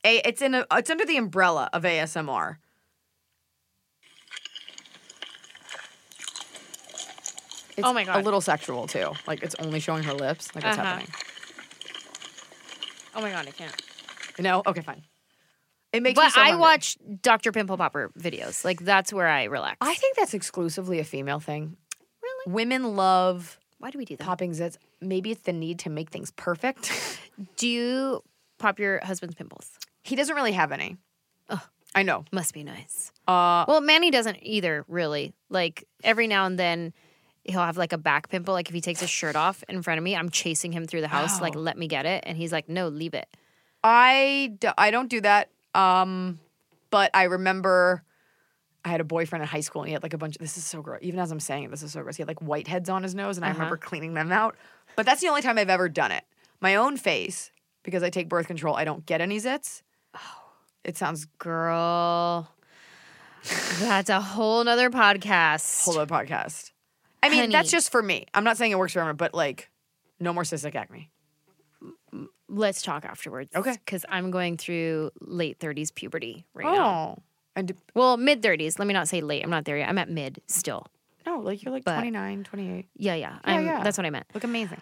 S3: A, it's in a, it's under the umbrella of ASMR. It's
S4: Oh my god.
S3: A little sexual too. Like it's only showing her lips. Like what's
S4: Uh-huh.
S3: happening?
S4: Oh my god, I can't.
S3: No. Okay, fine. It makes. me
S4: But
S3: so
S4: I
S3: hungry.
S4: watch Dr. Pimple Popper videos. Like that's where I relax.
S3: I think that's exclusively a female thing.
S4: really.
S3: Women love
S4: Why do we do that?
S3: popping zits. Maybe it's the need to make things perfect.
S4: Do you pop your husband's pimples?
S3: he doesn't really have any. Oh, I know.
S4: Must be nice.
S3: Uh,
S4: Well, Manny doesn't either, really. Like every now and then he'll have like a back pimple. Like if he takes his shirt off in front of me, I'm chasing him through the house, like,
S3: Oh.
S4: let me get it. And he's like, no, leave it.
S3: I, do, I don't do that. Um, but I remember I had a boyfriend in high school and he had like a bunch of, this is so gross. Even as I'm saying it, this is so gross. He had like whiteheads on his nose and I
S4: Uh-huh.
S3: remember cleaning them out. But that's the only time I've ever done it. My own face, because I take birth control, I don't get any zits. Oh, It sounds
S4: Girl. That's a whole nother podcast.
S3: whole other podcast. I mean, that's just for me. I'm not saying it works for everyone, but like, no more cystic acne.
S4: Let's talk afterwards.
S3: Okay.
S4: Because I'm going through late 30s puberty right now.
S3: Oh, and d-
S4: Well, mid 30s. Let me not say late. I'm not there yet. I'm at mid still.
S3: no, like you're like
S4: But-
S3: 29, 28.
S4: Yeah, yeah.
S3: Yeah,
S4: I'm,
S3: yeah.
S4: That's what I meant.
S3: Look amazing.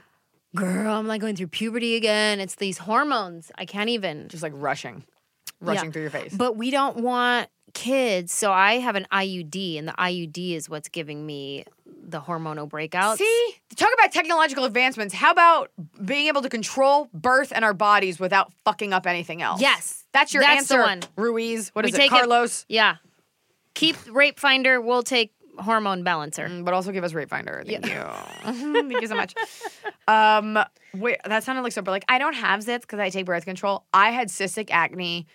S4: Girl, I'm like going through puberty again. It's these hormones. I can't even.
S3: Just like rushing, rushing
S4: Yeah.
S3: through your face.
S4: But we don't want kids. So I have an IUD, and the IUD is what's giving me the hormonal breakouts.
S3: See, talk about technological advancements. How about being able to control birth and our bodies without fucking up anything else?
S4: Yes,
S3: that's your
S4: that's
S3: answer,
S4: one.
S3: Ruiz. What
S4: We
S3: is it, Carlos?
S4: Yeah. Keep Rape Finder. We'll take hormone balancer.
S3: Mm, But also give us Rape Finder. Thank you. Thank you so much. Um, wait, that sounded like so. But like, I don't have zits because I take birth control. I had cystic acne,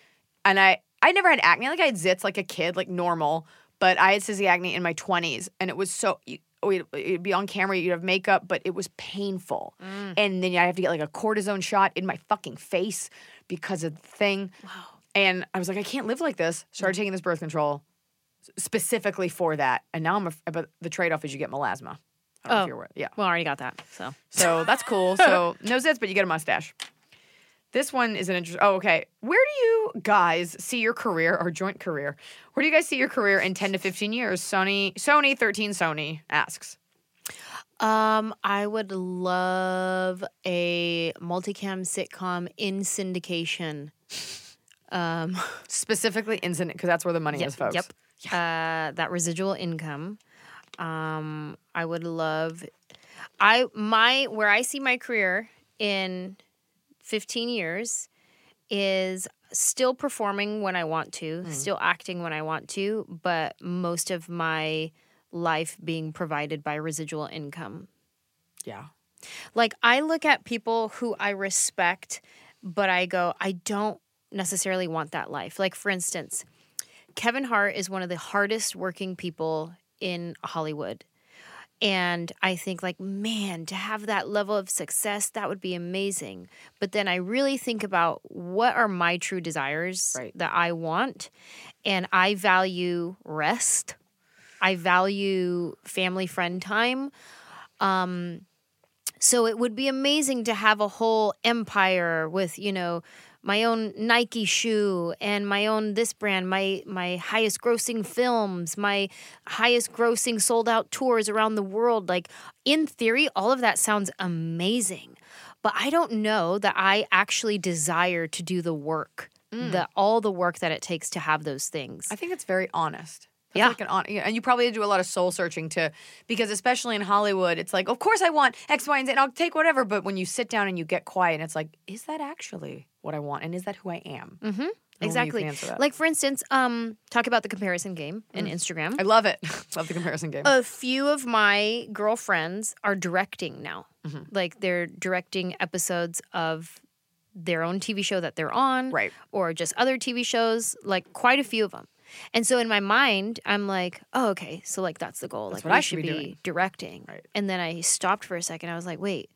S3: and I I never had acne. Like I had zits like a kid, like normal. But I had cystic acne in my twenties, and it was so. you- oh, It'd be on camera, you'd have makeup, but it was painful. Mm. And then I have to get like a cortisone shot in my fucking face because of the thing. Wow. And I was like, I can't live like this. Started mm. taking this birth control specifically for that. And now I'm, a, but the trade off is you get melasma. I don't know
S4: Oh.
S3: if you're aware. Yeah.
S4: Well, I already got that. So
S3: So that's cool. So no zits, but you get a mustache. This one is an interesting. Oh, okay. Where do you guys see your career or joint career? Where do you guys see your career in 10 to 15 years? Sony, Sony 13 Sony asks.
S4: Um, I would love a multicam sitcom in syndication. Um,
S3: Specifically incident, because that's where the money
S4: yep,
S3: is, folks.
S4: Yep. Uh, that residual income. Um, I would love. I my where I see my career in 15 years is still performing when I want to, hmm. still acting when I want to, but most of my life being provided by residual income.
S3: Yeah.
S4: Like I look at people who I respect, but I go, I don't necessarily want that life. Like for instance, Kevin Hart is one of the hardest working people in Hollywood. And I think like, man, to have that level of success, that would be amazing. But then I really think about what are my true desires
S3: Right.
S4: that I want. And I value rest. I value family friend time. Um, so it would be amazing to have a whole empire with, you know, my own Nike shoe and my own this brand, my my highest grossing films, my highest grossing sold out tours around the world. Like in theory, all of that sounds amazing. But I don't know that I actually desire to do the work, the mm. all the work that it takes to have those things.
S3: I think it's very honest. That's
S4: Yeah.
S3: Like an and you probably do a lot of soul searching to, because especially in Hollywood, it's like, of course I want X, Y, and Z, and I'll take whatever. But when you sit down and you get quiet, and it's like, is that actually what I want? And is that who I am? Mm-hmm.
S4: Exactly.
S3: can answer that.
S4: Like for instance, um, talk about the comparison game in Instagram.
S3: I love it. love the comparison game.
S4: a few of my girlfriends are directing now.
S3: Mm-hmm.
S4: Like they're directing episodes of their own TV show that they're on,
S3: Right.
S4: Or just other TV shows, like quite a few of them. And so in my mind, I'm like, oh, okay, so like that's the goal. like
S3: what I should be doing.
S4: directing.
S3: Right.
S4: And then I stopped for a second. I was like, wait,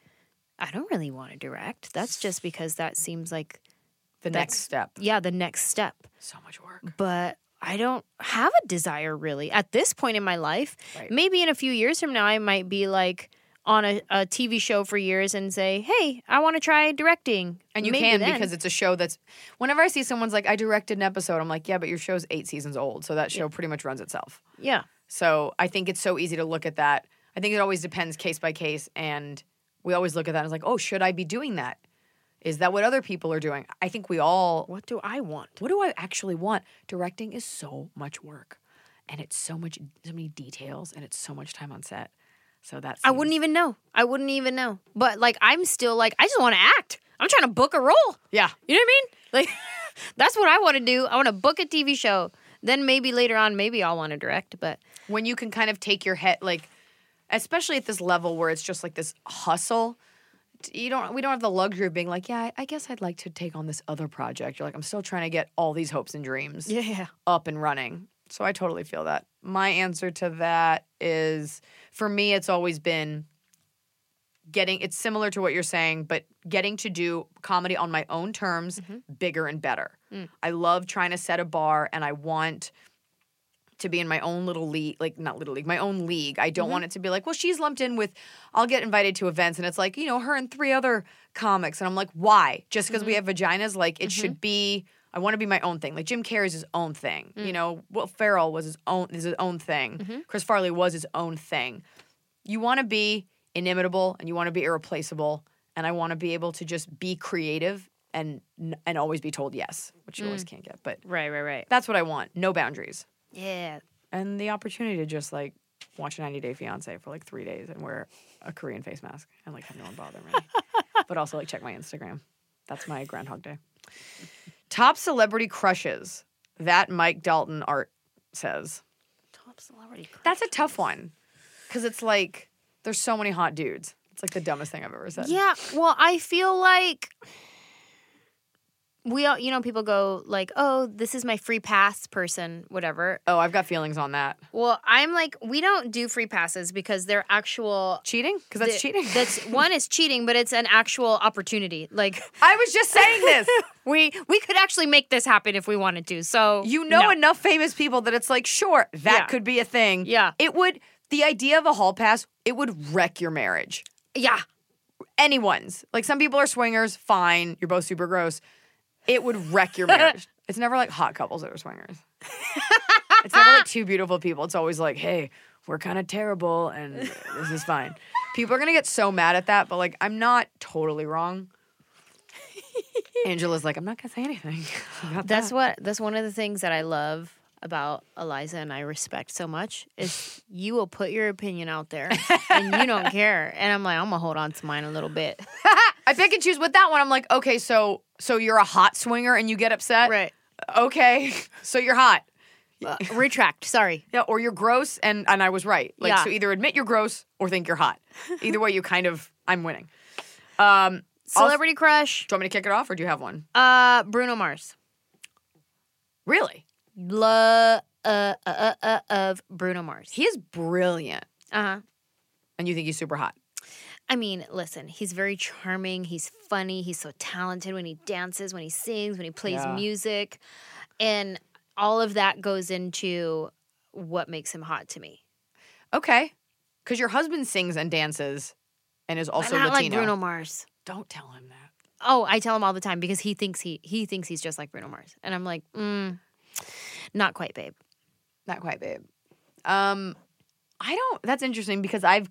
S4: I don't really want to direct. That's just because that seems like
S3: the next step.
S4: yeah, the next step
S3: So much work.
S4: but I don't have a desire really at this point in my life.
S3: Right.
S4: Maybe in a few years from now, I might be like, on a, a TV show for years and say, "Hey, I want to try directing."
S3: And you
S4: Maybe
S3: can
S4: then.
S3: because it's a show that's. Whenever I see someone's like, I directed an episode, I'm like, yeah, but your show's eight seasons old, so that show pretty much runs itself.
S4: yeah,
S3: So I think it's so easy to look at that. I think it always depends case by case, and we always look at that and it's like, oh, should I be doing that? Is that what other people are doing? I think we all.
S4: what do I want?
S3: What do I actually want? Directing is so much work, and it's so much, so many details, and it's so much time on set. So that's.
S4: I wouldn't even know. I wouldn't even know. But like, I'm still like, I just want to act. I'm trying to book a role.
S3: Yeah.
S4: You know what I mean? Like, that's what I want to do. I want to book a TV show. Then maybe later on, maybe I'll want to direct. But
S3: when you can kind of take your head like especially at this level where it's just like this hustle you don't we don't have the luxury of being like yeah I, I guess i'd like to take on this other project you're like i'm still trying to get all these hopes and dreams
S4: yeah,
S3: up and running so i totally feel that my answer to that is for me it's always been getting it's similar to what you're saying but getting to do comedy on my own terms mm-hmm. bigger and better mm. i love trying to set a bar and i want to be in my own little league, like not little league, my own league. I don't mm-hmm. want it to be like, well, she's lumped in with, I'll get invited to events and it's like, you know, her and three other comics. And I'm like, why? Just because we mm-hmm. have vaginas? Like, it should be, I want to be my own thing. Like, Jim Carrey's his own thing. You mm. know, Will Ferrell was his own, is his own thing. Mm-hmm. Chris Farley was his own thing. You want to be inimitable and you want to be irreplaceable. And I want to be able to just be creative and and always be told yes, which you always mm. can't get. But
S4: right, right, right.
S3: that's what I want. No boundaries
S4: Yeah,
S3: and the opportunity to just like watch a 90 Day Fiance for like three days and wear a Korean face mask and like have no one bother me. but also like check my Instagram. That's my Groundhog Day. Top celebrity crushes. That Mike Dalton art says.
S4: top celebrity.
S3: That's a tough one because it's like there's so many hot dudes. It's like the dumbest thing I've ever said.
S4: Yeah, well, I feel like we all, you know, people go like, "Oh, this is my free pass person, whatever."
S3: Oh, I've got feelings on that.
S4: Well, I'm like, we don't do free passes because they're actual.
S3: Cheating? Because that's
S4: the-
S3: cheating.
S4: That's one is cheating, but it's an actual opportunity. Like
S3: I was just saying this.
S4: we we could actually make this happen if we wanted to. So
S3: You know
S4: no.
S3: enough famous people that it's like, sure, that
S4: Yeah.
S3: could be a thing.
S4: Yeah.
S3: It would, the idea of a hall pass, it would wreck your marriage.
S4: Yeah,
S3: Anyone's. Like some people are swingers, fine. You're both super gross. It would wreck your marriage. it's never like hot couples that are swingers. it's never like two beautiful people. It's always like, hey, we're kind of terrible and this is fine. People are going to get so mad at that, but like, I'm not totally wrong. Anjelah's like, I'm not going to say anything.
S4: that's
S3: that."
S4: what that's one of the things that I love about Eliza and I respect so much is you will put your opinion out there and you don't care. And I'm like, I'm gonna hold on to mine a little bit.
S3: I pick and choose with that one. I'm like, okay, so so you're a hot swinger and you get upset,
S4: right.
S3: Okay, so you're hot,
S4: Uh, retract. Sorry.
S3: yeah, or you're gross, and and I was right. Like,
S4: Yeah.
S3: so either admit you're gross or think you're hot. Either way, you kind of I'm winning. Um,
S4: Celebrity crush.
S3: do you want me to kick it off, or do you have one?
S4: Uh, Bruno Mars.
S3: Really,
S4: Love uh, uh, uh, of Bruno Mars.
S3: he is brilliant,
S4: Uh huh.
S3: and you think he's super hot.
S4: I mean, listen, he's very charming. He's funny. He's so talented when he dances, when he sings, when he plays
S3: Yeah.
S4: music. And all of that goes into what makes him hot to me.
S3: Okay, because your husband sings and dances, and is also
S4: not
S3: Latino.
S4: like Bruno Mars.
S3: Don't tell him that.
S4: Oh, I tell him all the time because he thinks he he thinks he's just like Bruno Mars, and I'm like, mm, not quite, babe.
S3: Not quite, babe. Um, I don't. That's interesting because I've,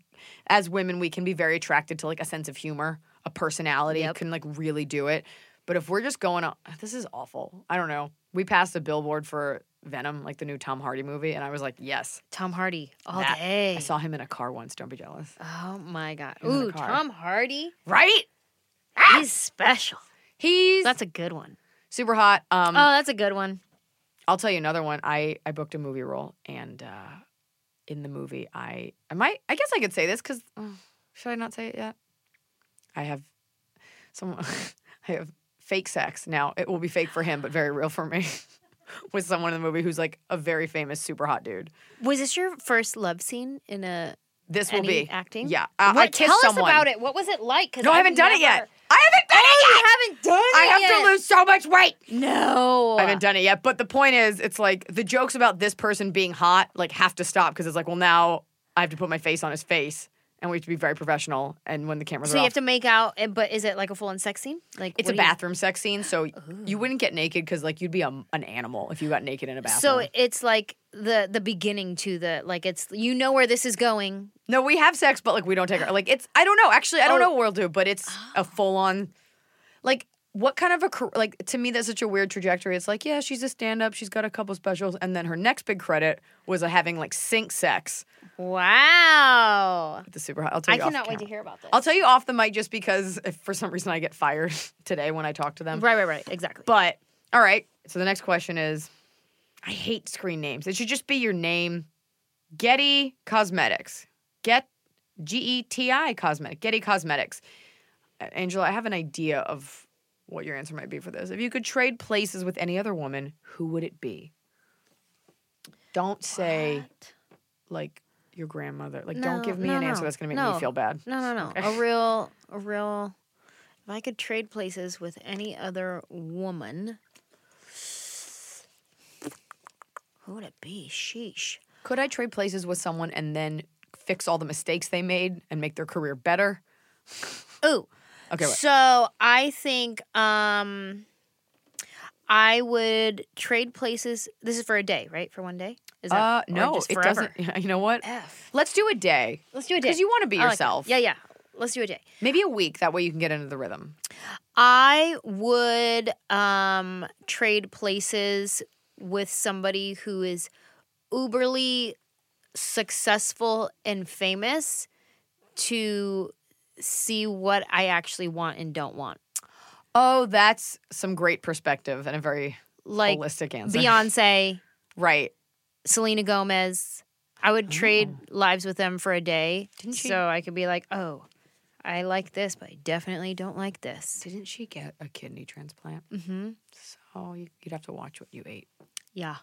S3: as women, we can be very attracted to like a sense of humor, a personality
S4: Yep.
S3: can like really do it. But if we're just going on, this is awful. I don't know. We passed a billboard for Venom, like the new Tom Hardy movie, and I was like, yes,
S4: Tom Hardy all
S3: that-
S4: day.
S3: I saw him in a car once. Don't be jealous.
S4: Oh my god. Ooh. Tom Hardy.
S3: Right?
S4: He's special.
S3: He's
S4: That's a good one.
S3: super hot. Um,
S4: Oh, that's a good one.
S3: I'll tell you another one. I I booked a movie role, and uh, in the movie, I I might I guess I could say this because should I not say it yet? I have some I have fake sex now. It will be fake for him, but very real for me. With someone in the movie who's like a very famous, super hot dude.
S4: Was this your first love scene in a
S3: This will be
S4: acting?
S3: Yeah, uh,
S4: What-
S3: I kissed
S4: tell
S3: someone.
S4: us about it. What was it like?
S3: No, I
S4: I've
S3: haven't done it yet. I
S4: Oh, you haven't done it
S3: I have
S4: yet.
S3: to lose so much weight.
S4: No,
S3: I haven't done it yet. But the point is, it's like the jokes about this person being hot like have to stop because it's like, well, now I have to put my face on his face and we have to be very professional. And when the cameras
S4: So you
S3: off,
S4: have to make out, eh, but is it like a full on sex scene? Like
S3: it's a
S4: do you-
S3: bathroom sex scene, so you wouldn't get naked because like you'd be a, an animal if you got naked in a bathroom.
S4: So it's like the the beginning to the like it's you know where this is going.
S3: no, we have sex, but like we don't take our like it's. I don't know. Actually, I don't
S4: Oh.
S3: know what we'll do, but it's a full on, like. What kind of a like to me that's such a weird trajectory. It's like yeah, she's a stand up, she's got a couple specials, and then her next big credit was having like sync sex
S4: Wow.
S3: with the super hot. I'll tell you. off
S4: cannot wait to hear about this.
S3: I'll tell you off the mic just because if for some reason I get fired today when I talk to them.
S4: right, right, right. Exactly.
S3: But all right. So the next question is I hate screen names. It should just be your name. Getty Cosmetics. Get G E T I Cosmetic. Getty Cosmetics. Anjelah, I have an idea of what your answer might be for this. If you could trade places with any other woman, who would it be? Don't say like your grandmother. Like don't give me
S4: no,
S3: an answer
S4: no,
S3: that's gonna make
S4: no.
S3: me feel bad.
S4: No, no, no. A real, a real. If I could trade places with any other woman, who would it be? Sheesh.
S3: Could I trade places with someone and then fix all the mistakes they made and make their career better?
S4: Ooh.
S3: Okay, what?
S4: So I think um, I would trade places. This is for a day, right? For one day? Is
S3: Uh, no, it doesn't. You know what?
S4: F.
S3: Let's do a day.
S4: Let's do a day
S3: because you wanna be
S4: I like
S3: yourself.
S4: yeah, yeah. Let's do a day.
S3: Maybe a week. That way you can get into the rhythm.
S4: I would um, trade places with somebody who is uberly successful and famous to see what I actually want and don't want.
S3: Oh, that's some great perspective and a very
S4: Like
S3: holistic answer.
S4: Beyonce,
S3: right.
S4: Selena Gomez. I would trade lives with them for a day.
S3: Didn't she-
S4: So I could be like, oh, I like this, but I definitely don't like this.
S3: Didn't she get a kidney transplant?
S4: Mm-hmm.
S3: So you, you'd have to watch what you ate.
S4: Yeah.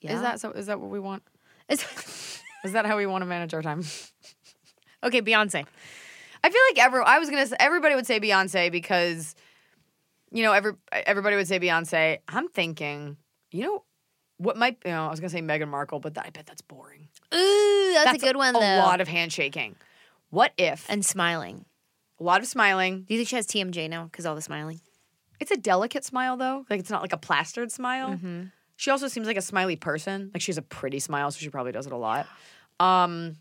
S4: Yeah.
S3: Is that so? Is that what we want?
S4: It's-
S3: Is that how we want to manage our time?
S4: okay, Beyonce.
S3: I feel like every I was gonna say everybody would say Beyonce because, you know, every everybody would say Beyonce. I'm thinking, you know, what might you know I was gonna say Meghan Markle, but that, I bet that's boring.
S4: Ooh, that's, a good one though.
S3: A lot of handshaking. What if
S4: and smiling.
S3: a lot of smiling?
S4: Do you think she has TMJ now because all the smiling?
S3: It's a delicate smile though. Like it's not like a plastered smile.
S4: Mm-hmm.
S3: She also seems like a smiley person. Like she has a pretty smile, so she probably does it a lot. Um,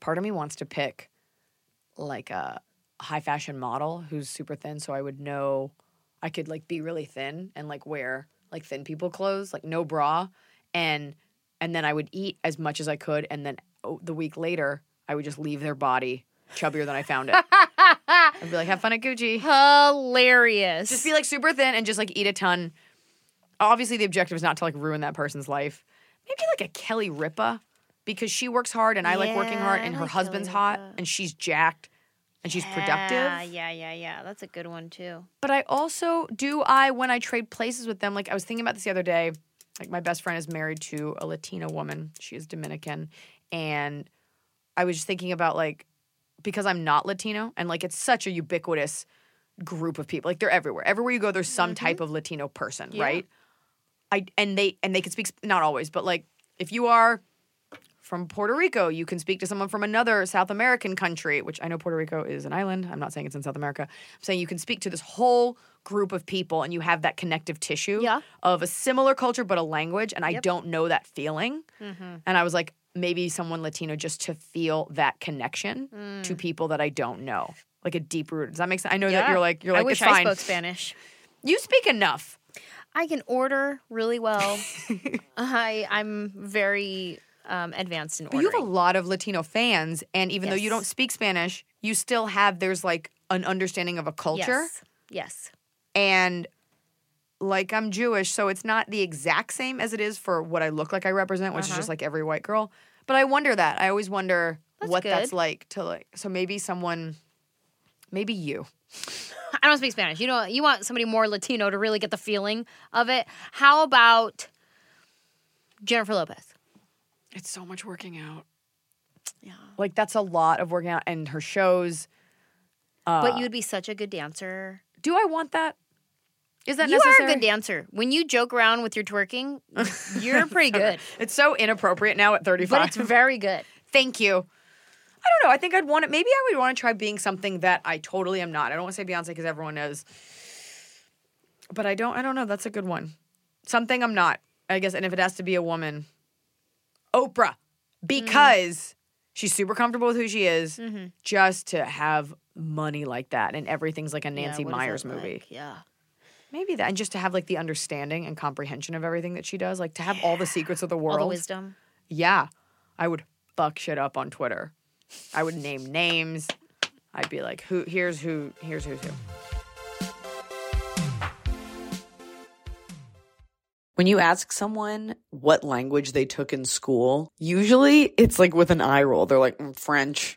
S3: part of me wants to pick like a high fashion model who's super thin, so I would know I could like be really thin and like wear like thin people clothes, like no bra, and and then I would eat as much as I could, and then oh, the week later I would just leave their body chubbier than I found it. I'd be like, have fun at Gucci.
S4: Hilarious.
S3: Just be like super thin and just like eat a ton. Obviously, the objective is not to like ruin that person's life. Maybe like a Kelly Ripa because she works hard and I like working hard and her husband's hot and she's jacked and she's productive.
S4: Yeah, yeah, yeah, yeah. That's a good one too.
S3: But I also do I when I trade places with them. Like I was thinking about this the other day. Like my best friend is married to a Latina woman. She is Dominican, and I was just thinking about like because I'm not Latino and like it's such a ubiquitous group of people. Like they're everywhere. Everywhere you go, there's some type mm-hmm. of Latino person, right? I and they and they can speak not always, but like if you are from Puerto Rico, you can speak to someone from another South American country, which I know Puerto Rico is an island. I'm not saying it's in South America. I'm saying you can speak to this whole group of people and you have that connective tissue
S4: Yeah.
S3: of a similar culture but a language. And I don't know that feeling.
S4: Mm-hmm.
S3: And I was like, maybe someone Latino just to feel that connection
S4: Mm.
S3: to people that I don't know. Like a deep root. Does that make sense? I know that you're like, you're like,
S4: I
S3: wish
S4: I spoke Spanish.
S3: You speak enough.
S4: I can order really well. I I'm very um, advanced in
S3: But you have a lot of Latino fans, and even though you don't speak Spanish, you still have there's like an understanding of a culture.
S4: Yes. Yes.
S3: And like I'm Jewish, so it's not the exact same as it is for what I look like I represent, which is just like every white girl. But I wonder that. I always wonder
S4: That's
S3: what that's like to like. So maybe someone, maybe you.
S4: I don't speak Spanish. You know, you want somebody more Latino to really get the feeling of it. How about Jennifer Lopez?
S3: It's so much working out.
S4: Yeah.
S3: Like that's a lot of working out, and her shows. Uh,
S4: but you'd be such a good dancer.
S3: do I want that? Is that
S4: you
S3: necessary?
S4: are a good dancer. When you joke around with your twerking, you're pretty good.
S3: It's so inappropriate now at 35.
S4: But it's very good.
S3: Thank you. I don't know. I think I'd want it. Maybe I would want to try being something that I totally am not. I don't want to say Beyonce because everyone knows. But I don't. I don't know. That's a good one. Something I'm not. I guess. And if it has to be a woman, Oprah, mm-hmm. because she's super comfortable with who she is. Mm-hmm. Just to have money like that, and everything's like a Nancy Meyers movie.
S4: Yeah.
S3: Maybe that, and just to have like the understanding and comprehension of everything that she does, like to have all the secrets of the world.
S4: All the wisdom.
S3: Yeah, I would fuck shit up on Twitter. I would name names. I'd be like, "Who? Here's who. Here's who's who."
S5: When you ask someone what language they took in school, usually it's like with an eye roll. They're like, "Mm, French.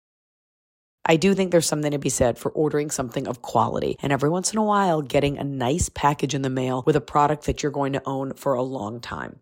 S5: I do think there's something to be said for ordering something of quality and every once in a while getting a nice package in the mail with a product that you're going to own for a long time.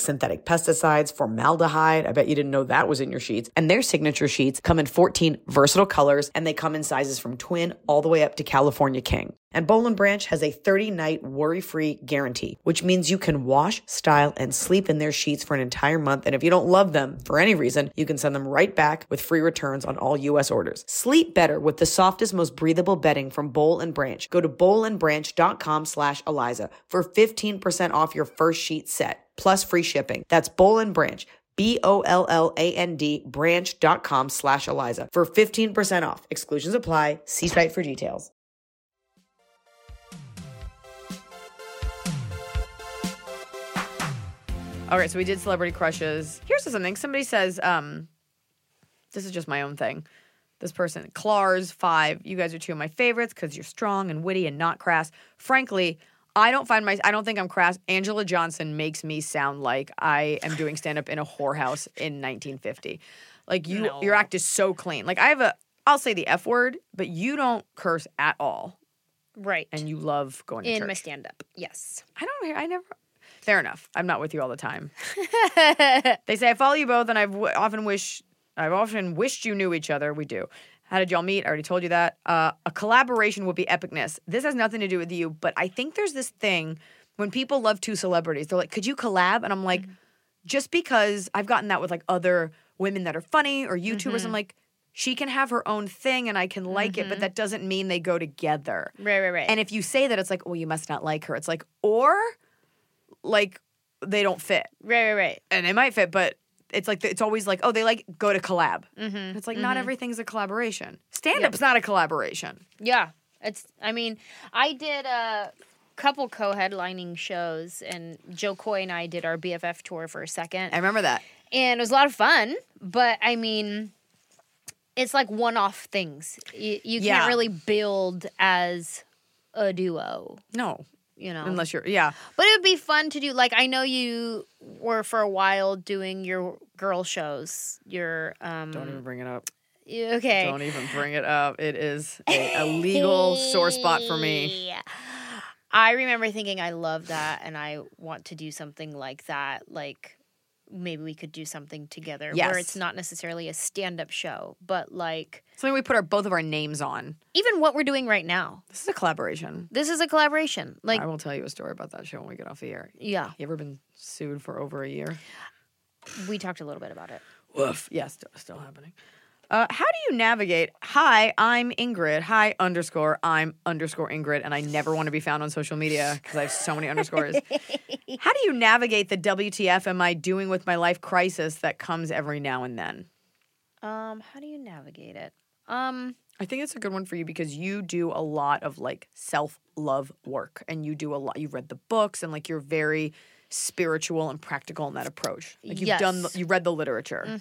S5: synthetic pesticides, formaldehyde. I bet you didn't know that was in your sheets. And their signature sheets come in 14 versatile colors and they come in sizes from twin all the way up to California King. And Boll and Branch has a 30 night worry free guarantee, which means you can wash, style, and sleep in their sheets for an entire month. And if you don't love them for any reason, you can send them right back with free returns on all US orders. Sleep better with the softest, most breathable bedding from Boll and Branch. Go to bollandbranch.com slash Eliza for 15% off your first sheet set plus free shipping. That's Boll and Branch. B-O-L-L-A-N-D branch.com slash Eliza for 15% off. Exclusions apply. See site for details.
S3: All right, so we did celebrity crushes. Here's something. Somebody says, um, this is just my own thing. This person, Clars five. You guys are two of my favorites because you're strong and witty and not crass. Frankly, I don't find my. I don't think I'm crass. Anjelah Johnson makes me sound like I am doing stand up in a whorehouse in 1950. Like you, your act is so clean. Like I have a. I'll say the f word, but you don't curse at all,
S4: Right.
S3: and you love going to
S4: in my stand up. Yes.
S3: I don't hear. I never. Fair enough. I'm not with you all the time. they say I follow you both, and I've w- often wish I've often wished you knew each other. We do. How did y'all meet? I already told you that. Uh, a collaboration would be epicness. This has nothing to do with you, but I think there's this thing when people love two celebrities. They're like, "Could you collab?" And I'm like, mm-hmm. just because I've gotten that with like other women that are funny or YouTubers, I'm mm-hmm. like, she can have her own thing and I can like it, but mm-hmm. that doesn't mean they go together.
S4: Right, right, right.
S3: And if you say that, it's like, oh, you must not like her. It's like, or like they don't fit,
S4: right, right, right.
S3: and they might fit, but it's like it's always like, oh, they like go to collab. Mm-hmm. It's like not everything's a collaboration. Stand up's not a collaboration.
S4: Yeah. It's I mean, I did a couple co-headlining shows and Jo Koy and I did our BFF tour for a second.
S3: I remember that.
S4: and it was a lot of fun. But I mean, it's like one-off things. You, you
S3: Yeah.
S4: can't really build as a duo,
S3: No,
S4: you know.
S3: unless you're yeah.
S4: but it would be fun to do. Like I know you were for a while doing your girl shows. Your um.
S3: Don't even bring it up.
S4: okay.
S3: Don't even bring it up. It is a, a legal sore spot for me.
S4: I remember thinking I love that and I want to do something like that. Like maybe we could do something together where it's not necessarily a stand-up show, but like
S3: Something we put our both of our names on.
S4: even what we're doing right now.
S3: This is a collaboration.
S4: This is a collaboration. Like
S3: I will tell you a story about that show when we get off the air.
S4: yeah,
S3: You ever been sued for over a year?
S4: we talked a little bit about it.
S3: Woof. Yeah, still, still happening. Uh, how do you navigate? Hi, I'm Ingrid. Hi, underscore, I'm underscore Ingrid, and I never want to be found on social media because I have so many underscores. how do you navigate the WTF am I doing with my life crisis that comes every now and then?
S4: Um, how do you navigate it? Um,
S3: I think it's a good one for you because you do a lot of like self love work and you do a lot. You've read the books and like you're very spiritual and practical in that approach. Like you've done, the, you read the literature.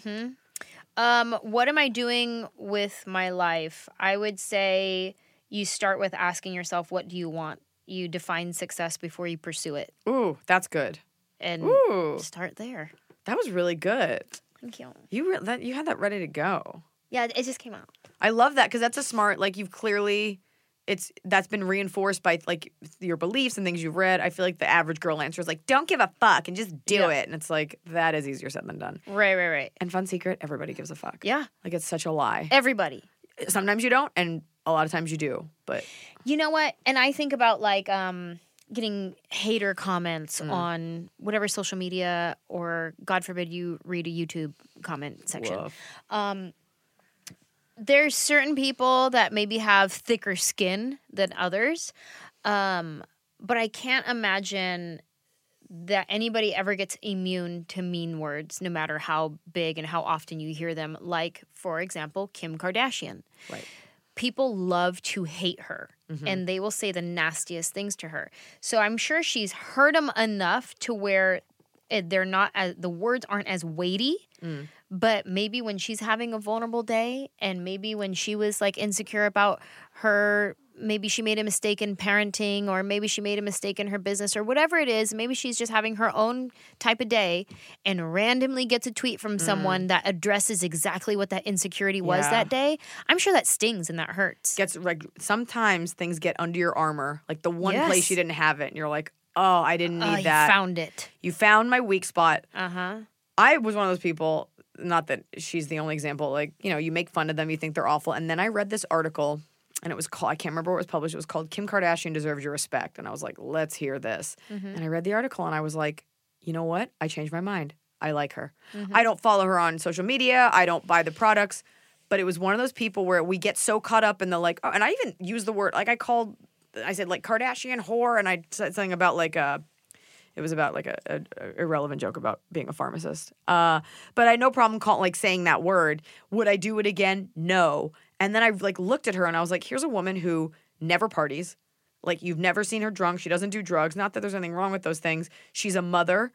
S4: um, what am I doing with my life? I would say you start with asking yourself, what do you want? You define success before you pursue it,
S3: Ooh, that's good.
S4: and
S3: Ooh,
S4: start there.
S3: that was really good.
S4: Thank you.
S3: You re- that you had that ready to go.
S4: Yeah, it just came out.
S3: I love that because that's a smart. Like you've clearly, it's that's been reinforced by like your beliefs and things you've read. I feel like the average girl answer is like, "Don't give a fuck and just do
S4: Yeah.
S3: it," and it's like that is easier said than done.
S4: Right, right, right.
S3: And fun secret, everybody gives a fuck.
S4: Yeah,
S3: like it's such a lie.
S4: everybody.
S3: Sometimes you don't, and a lot of times you do. But
S4: You know what? And I think about like um getting hater comments
S3: Mm.
S4: on whatever social media or God forbid you read a YouTube comment section.
S3: Woof.
S4: Um there's certain people that maybe have thicker skin than others. Um but I can't imagine that anybody ever gets immune to mean words no matter how big and how often you hear them like for example Kim Kardashian
S3: right.
S4: people love to hate her
S3: Mm-hmm.
S4: and they will say the nastiest things to her. So I'm sure she's heard them enough to where they're not as, the words aren't as weighty.
S3: Mm.
S4: But maybe when she's having a vulnerable day and maybe when she was like insecure about her maybe she made a mistake in parenting or maybe she made a mistake in her business or whatever it is maybe she's just having her own type of day and randomly gets a tweet from someone that addresses exactly what that insecurity was
S3: Mm. Yeah.
S4: that day i'm sure that stings and that hurts
S3: Gets like sometimes things get under your armor, like the one place you didn't have it, and you're like, "Oh, I didn't need
S4: Oh, you
S3: that."
S4: found it.
S3: you found my weak spot.
S4: Uh-huh.
S3: I was one of those people, not that she's the only example, like, you know, you make fun of them, you think they're awful. And then I read this article and it was called, I can't remember what was published. It was called Kim Kardashian Deserves Your Respect. And I was like, let's hear this. And I read the article and I was like, you know what? I changed my mind. I like her. I don't follow her on social media, I don't buy the products. But it was one of those people where we get so caught up in the like, oh, and I even used the word, like I called, I said like Kardashian whore, and I said something about like, uh, it was about like a, a, a irrelevant joke about being a pharmacist. Uh, but I had no problem call, like saying that word. Would I do it again? No. And then I like looked at her and I was like, here's a woman who never parties. Like you've never seen her drunk. She doesn't do drugs. Not that there's anything wrong with those things. She's a mother.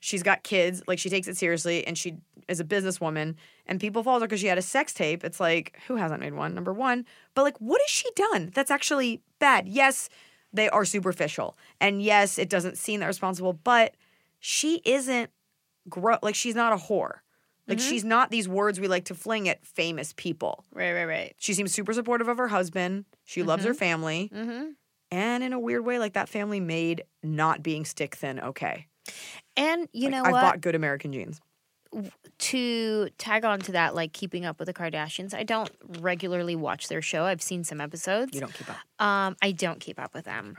S3: She's got kids. Like she takes it seriously and she is a businesswoman. And people follow her because she had a sex tape. It's like, who hasn't made one? Number one. But like, what has she done that's actually bad? Yes, they are superficial. And yes, it doesn't seem that responsible, but she isn't gro- like she's not a whore. Like she's not these words we like to fling at famous people.
S4: Right, right, right.
S3: She seems super supportive of her husband. She loves her family.
S4: Mm-hmm.
S3: And in a weird way, like that family made not being stick thin okay.
S4: And you
S3: Like,
S4: know
S3: I've
S4: what?
S3: bought good American jeans.
S4: To tag on to that, like keeping up with the Kardashians, I don't regularly watch their show. I've seen some episodes.
S3: You don't keep up.
S4: Um, I don't keep up with them.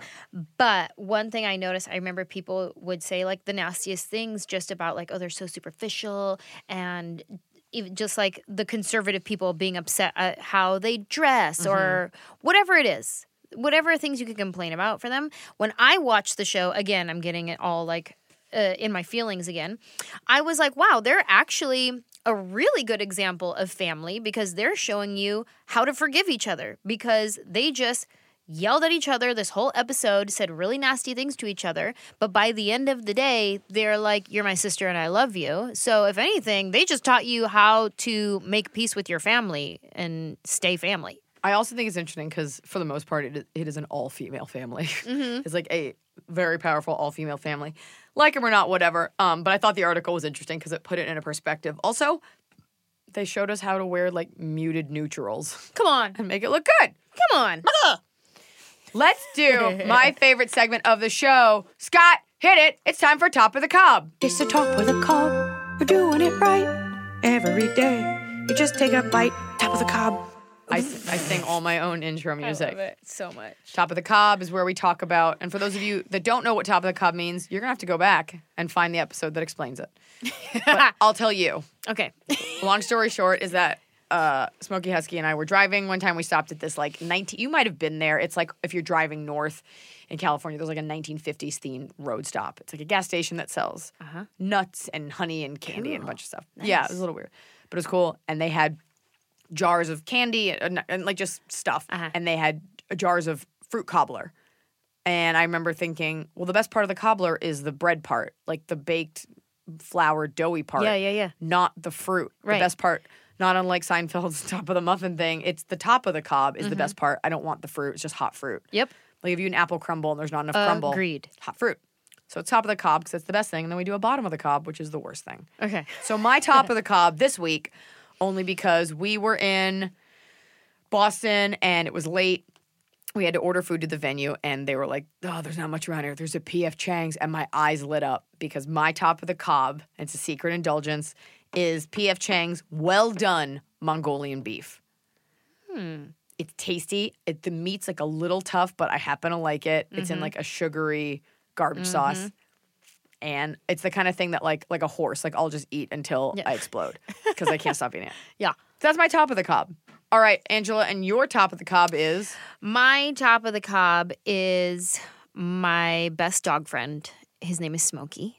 S4: But one thing I noticed, I remember people would say like the nastiest things just about like, oh, they're so superficial and even just like the conservative people being upset at how they dress or whatever it is. Whatever things you could complain about for them. When I watch the show, again, I'm getting it all like uh, in my feelings again. I was like, wow, they're actually a really good example of family because they're showing you how to forgive each other because they just yelled at each other this whole episode, said really nasty things to each other, but by the end of the day, they're like, You're my sister and I love you. So, if anything, they just taught you how to make peace with your family and stay family.
S3: I also think it's interesting because for the most part, it, it is an all female family. it's like a very powerful all female family. Like him or not, whatever. Um, but I thought the article was interesting because it put it in a perspective. Also, they showed us how to wear like muted neutrals
S4: Come on.
S3: and make it look good.
S4: Come on.
S3: let's do my favorite segment of the show. Scott, hit it. It's time for Top of the Cob.
S6: It's the top of the cob. We're doing it right every day. You just take a bite, top of the cob.
S3: I, I sing all my own intro music.
S4: I love it so much.
S3: Top of the Cob is where we talk about, and for those of you that don't know what Top of the Cob means, you're gonna have to go back and find the episode that explains it. but I'll tell you.
S4: Okay.
S3: Long story short is that uh, Smokey Husky and I were driving. One time we stopped at this like 19, you might have been there. It's like if you're driving north in California, there's like a 1950s themed road stop. It's like a gas station that sells nuts and honey and candy and a bunch of stuff. Yeah, it was a little weird, but it was cool. And they had jars of candy and, and like just stuff. And they had jars of fruit cobbler. And I remember thinking, well, the best part of the cobbler is the bread part, like the baked flour doughy part.
S4: Yeah, yeah, yeah.
S3: Not the fruit.
S4: Right.
S3: The best part, not unlike Seinfeld's top of the muffin thing, it's the top of the cob
S4: Mm-hmm.
S3: is the best part. I don't want the fruit. It's just hot fruit.
S4: Yep.
S3: Like if you an apple crumble and there's not enough crumble,
S4: Agreed.
S3: hot fruit. So it's top of the cob because it's the best thing. And then we do a bottom of the cob, which is the worst thing.
S4: Okay.
S3: So my top of the cob this week, only because we were in Boston and it was late. We had to order food to the venue, and they were like, "Oh, there's not much around here. There's a PF Chang's," and my eyes lit up because my top of the cob, and it's a secret indulgence, is PF Chang's well done Mongolian beef. Hmm. It's tasty. It, the meat's like a little tough, but I happen to like it. It's in mm-hmm. like a sugary garbage mm-hmm. sauce and it's the kind of thing that like like a horse like i'll just eat until i explode because i can't stop eating it
S4: Yeah.
S3: so that's my top of the cob all right Anjelah and your top of the cob is
S4: My top of the cob is my best dog friend. His name is Smokey.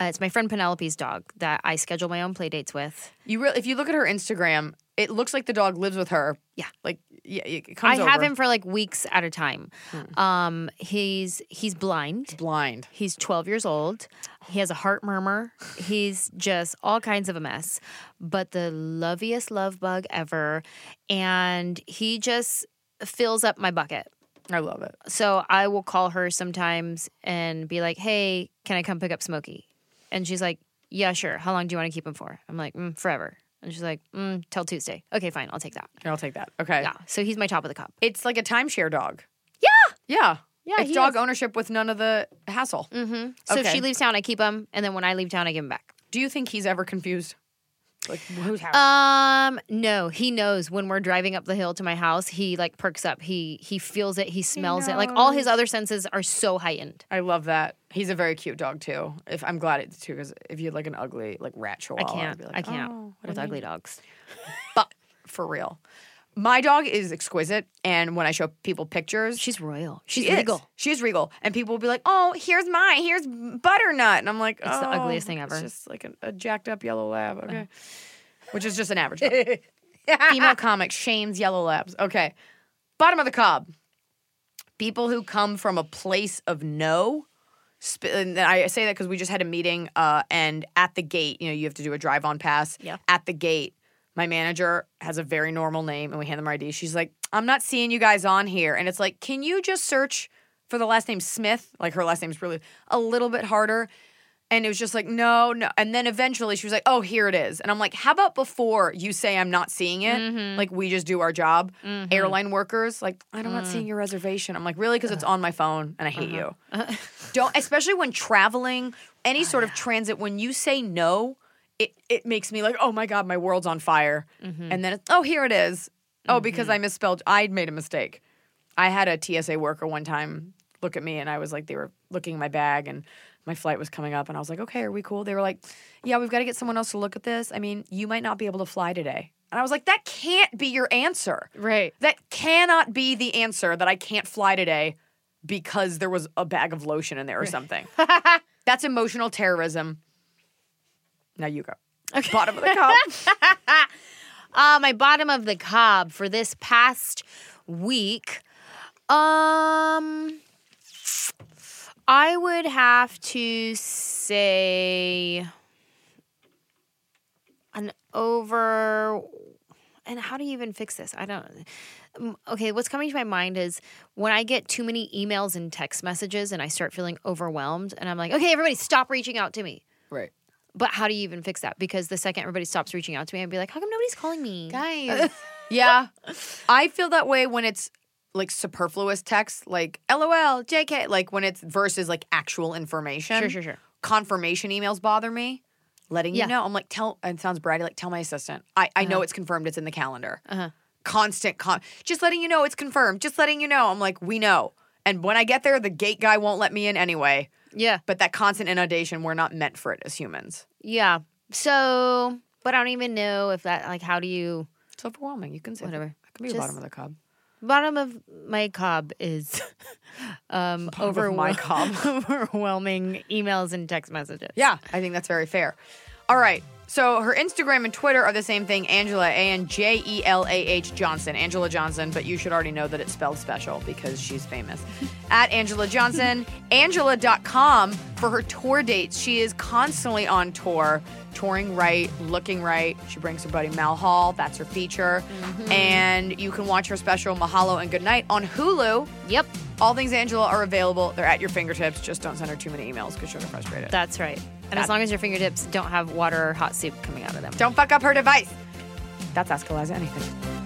S4: Uh, it's my friend Penelope's dog that I schedule my own play dates with.
S3: you really if you look at her instagram it looks like the dog lives with her
S4: Yeah.
S3: like yeah it
S4: I
S3: comes
S4: have
S3: over. Hmm.
S4: him for like weeks at a time. Um, he's he's blind.
S3: blind
S4: He's 12 years old. He has a heart murmur. He's just all kinds of a mess, but the loveliest love bug ever. And he just fills up my bucket.
S3: i love it
S4: So I will call her sometimes and be like, hey, can I come pick up Smokey? And she's like, yeah, sure. How long do you want to keep him for? I'm like, mm, forever. And she's like, mm, till Tuesday. Okay, fine. I'll take that.
S3: I'll take that okay
S4: Yeah. So he's my top of the cup.
S3: it's like a timeshare dog
S4: Yeah.
S3: yeah
S4: Yeah,
S3: it's
S4: he
S3: dog ownership with none of the hassle
S4: Mm-hmm. So if
S3: Okay.
S4: she leaves town, I keep him. And then when I leave town, I give him back.
S3: do you think he's ever confused like who's house
S4: Um, no, he knows when we're driving up the hill to my house, he like perks up. He he feels it, he smells it. Like all his other senses are so heightened.
S3: I love that. He's a very cute dog too. If I'm glad it's too, because if you had like an ugly like rat
S4: I
S3: chihuahua, I'd
S4: can't.
S3: be like,
S4: I can't
S3: "Oh,
S4: with ugly
S3: neat-"
S4: dogs.
S3: But for real, my dog is exquisite, and when I show people pictures,
S4: She's royal. She's
S3: she is.
S4: regal.
S3: She's regal, and people will be like, "Oh, here's mine. Here's butternut," and I'm like,
S4: It's the
S3: "Oh,
S4: ugliest thing ever."
S3: It's just like a, a jacked up yellow lab, okay." Which is just an average. Female comic shames yellow labs. Okay, bottom of the cob. People who come from a place of no. Sp- and I say that because we just had a meeting, uh, and at the gate, you know, you have to do a drive on pass.
S4: Yeah.
S3: At the gate, my manager has a very normal name, and we hand them our ID. She's like, "I'm not seeing you guys on here," and it's like, "Can you just search for the last name Smith?" Like her last name's really a little bit harder. And it was just like, no, no. And then eventually she was like, oh, here it is. And I'm like, how about before you say I'm not seeing it? Mm-hmm. Like, we just do our job. Mm-hmm. Airline workers, like, I'm mm. not seeing your reservation. I'm like, really? Because it's on my phone and I hate uh-huh. you. Don't, especially when traveling, any sort of transit, when you say no, it, it makes me like, oh my God, my world's on fire. Mm-hmm. And then it's, oh, here it is. Oh, mm-hmm. because I misspelled, I made a mistake. I had a TSA worker one time look at me and I was like, they were looking at my bag and my flight was coming up and I was like, okay, are we cool? They were like, yeah, we've got to get someone else to look at this. I mean, you might not be able to fly today. And I was like, that can't be your answer.
S4: Right.
S3: That cannot be the answer that I can't fly today because there was a bag of lotion in there or something. That's emotional terrorism. Now you go. Bottom of the cup.
S4: Uh, my bottom of the cob for this past week. Um, I would have to say an over. And how do you even fix this? I don't. um, Okay, what's coming to my mind is when I get too many emails and text messages and I start feeling overwhelmed, and I'm like, okay, everybody, stop reaching out to me.
S3: right.
S4: But how do you even fix that? Because the second everybody stops reaching out to me, I'd be like, how come nobody's calling me?
S3: Guys. yeah. I feel that way when it's like superfluous text, like LOL, JK, like when it's versus like actual information.
S4: Sure, sure, sure.
S3: Confirmation emails bother me. Letting
S4: Yeah.
S3: you know, I'm like, tell. And it sounds bratty. Like, tell my assistant. I I know it's confirmed. It's in the calendar.
S4: Uh-huh.
S3: Constant, con- just letting you know it's confirmed. Just letting you know. I'm like, we know. And when I get there, the gate guy won't let me in anyway.
S4: Yeah.
S3: But that constant inundation, we're not meant for it as humans.
S4: Yeah. So, but I don't even know if that, like, how do you,
S3: It's overwhelming. You can say
S4: Whatever.
S3: That can be the
S4: Just-
S3: bottom of the cob.
S4: bottom of my cob is um
S3: of my cob.
S4: overwhelming emails and text messages.
S3: Yeah, I think that's very fair. All right. So her Instagram and Twitter are the same thing, Anjelah, A N J E L A H Johnson, Anjelah Johnson, but you should already know that it's spelled special because she's famous. At Anjelah Johnson, Anjelah.com for her tour dates. She is constantly on tour, touring right, looking right. She brings her buddy Mal Hall, that's her feature. Mm-hmm. And you can watch her special Mahalo and Goodnight on Hulu.
S4: Yep.
S3: All things Anjelah are available. They're at your fingertips. Just don't send her too many emails because she'll get frustrated.
S4: That's right. And as long as your fingertips don't have water or hot soup coming out of them.
S3: Don't fuck up her device. That's Ask Eliza Anything.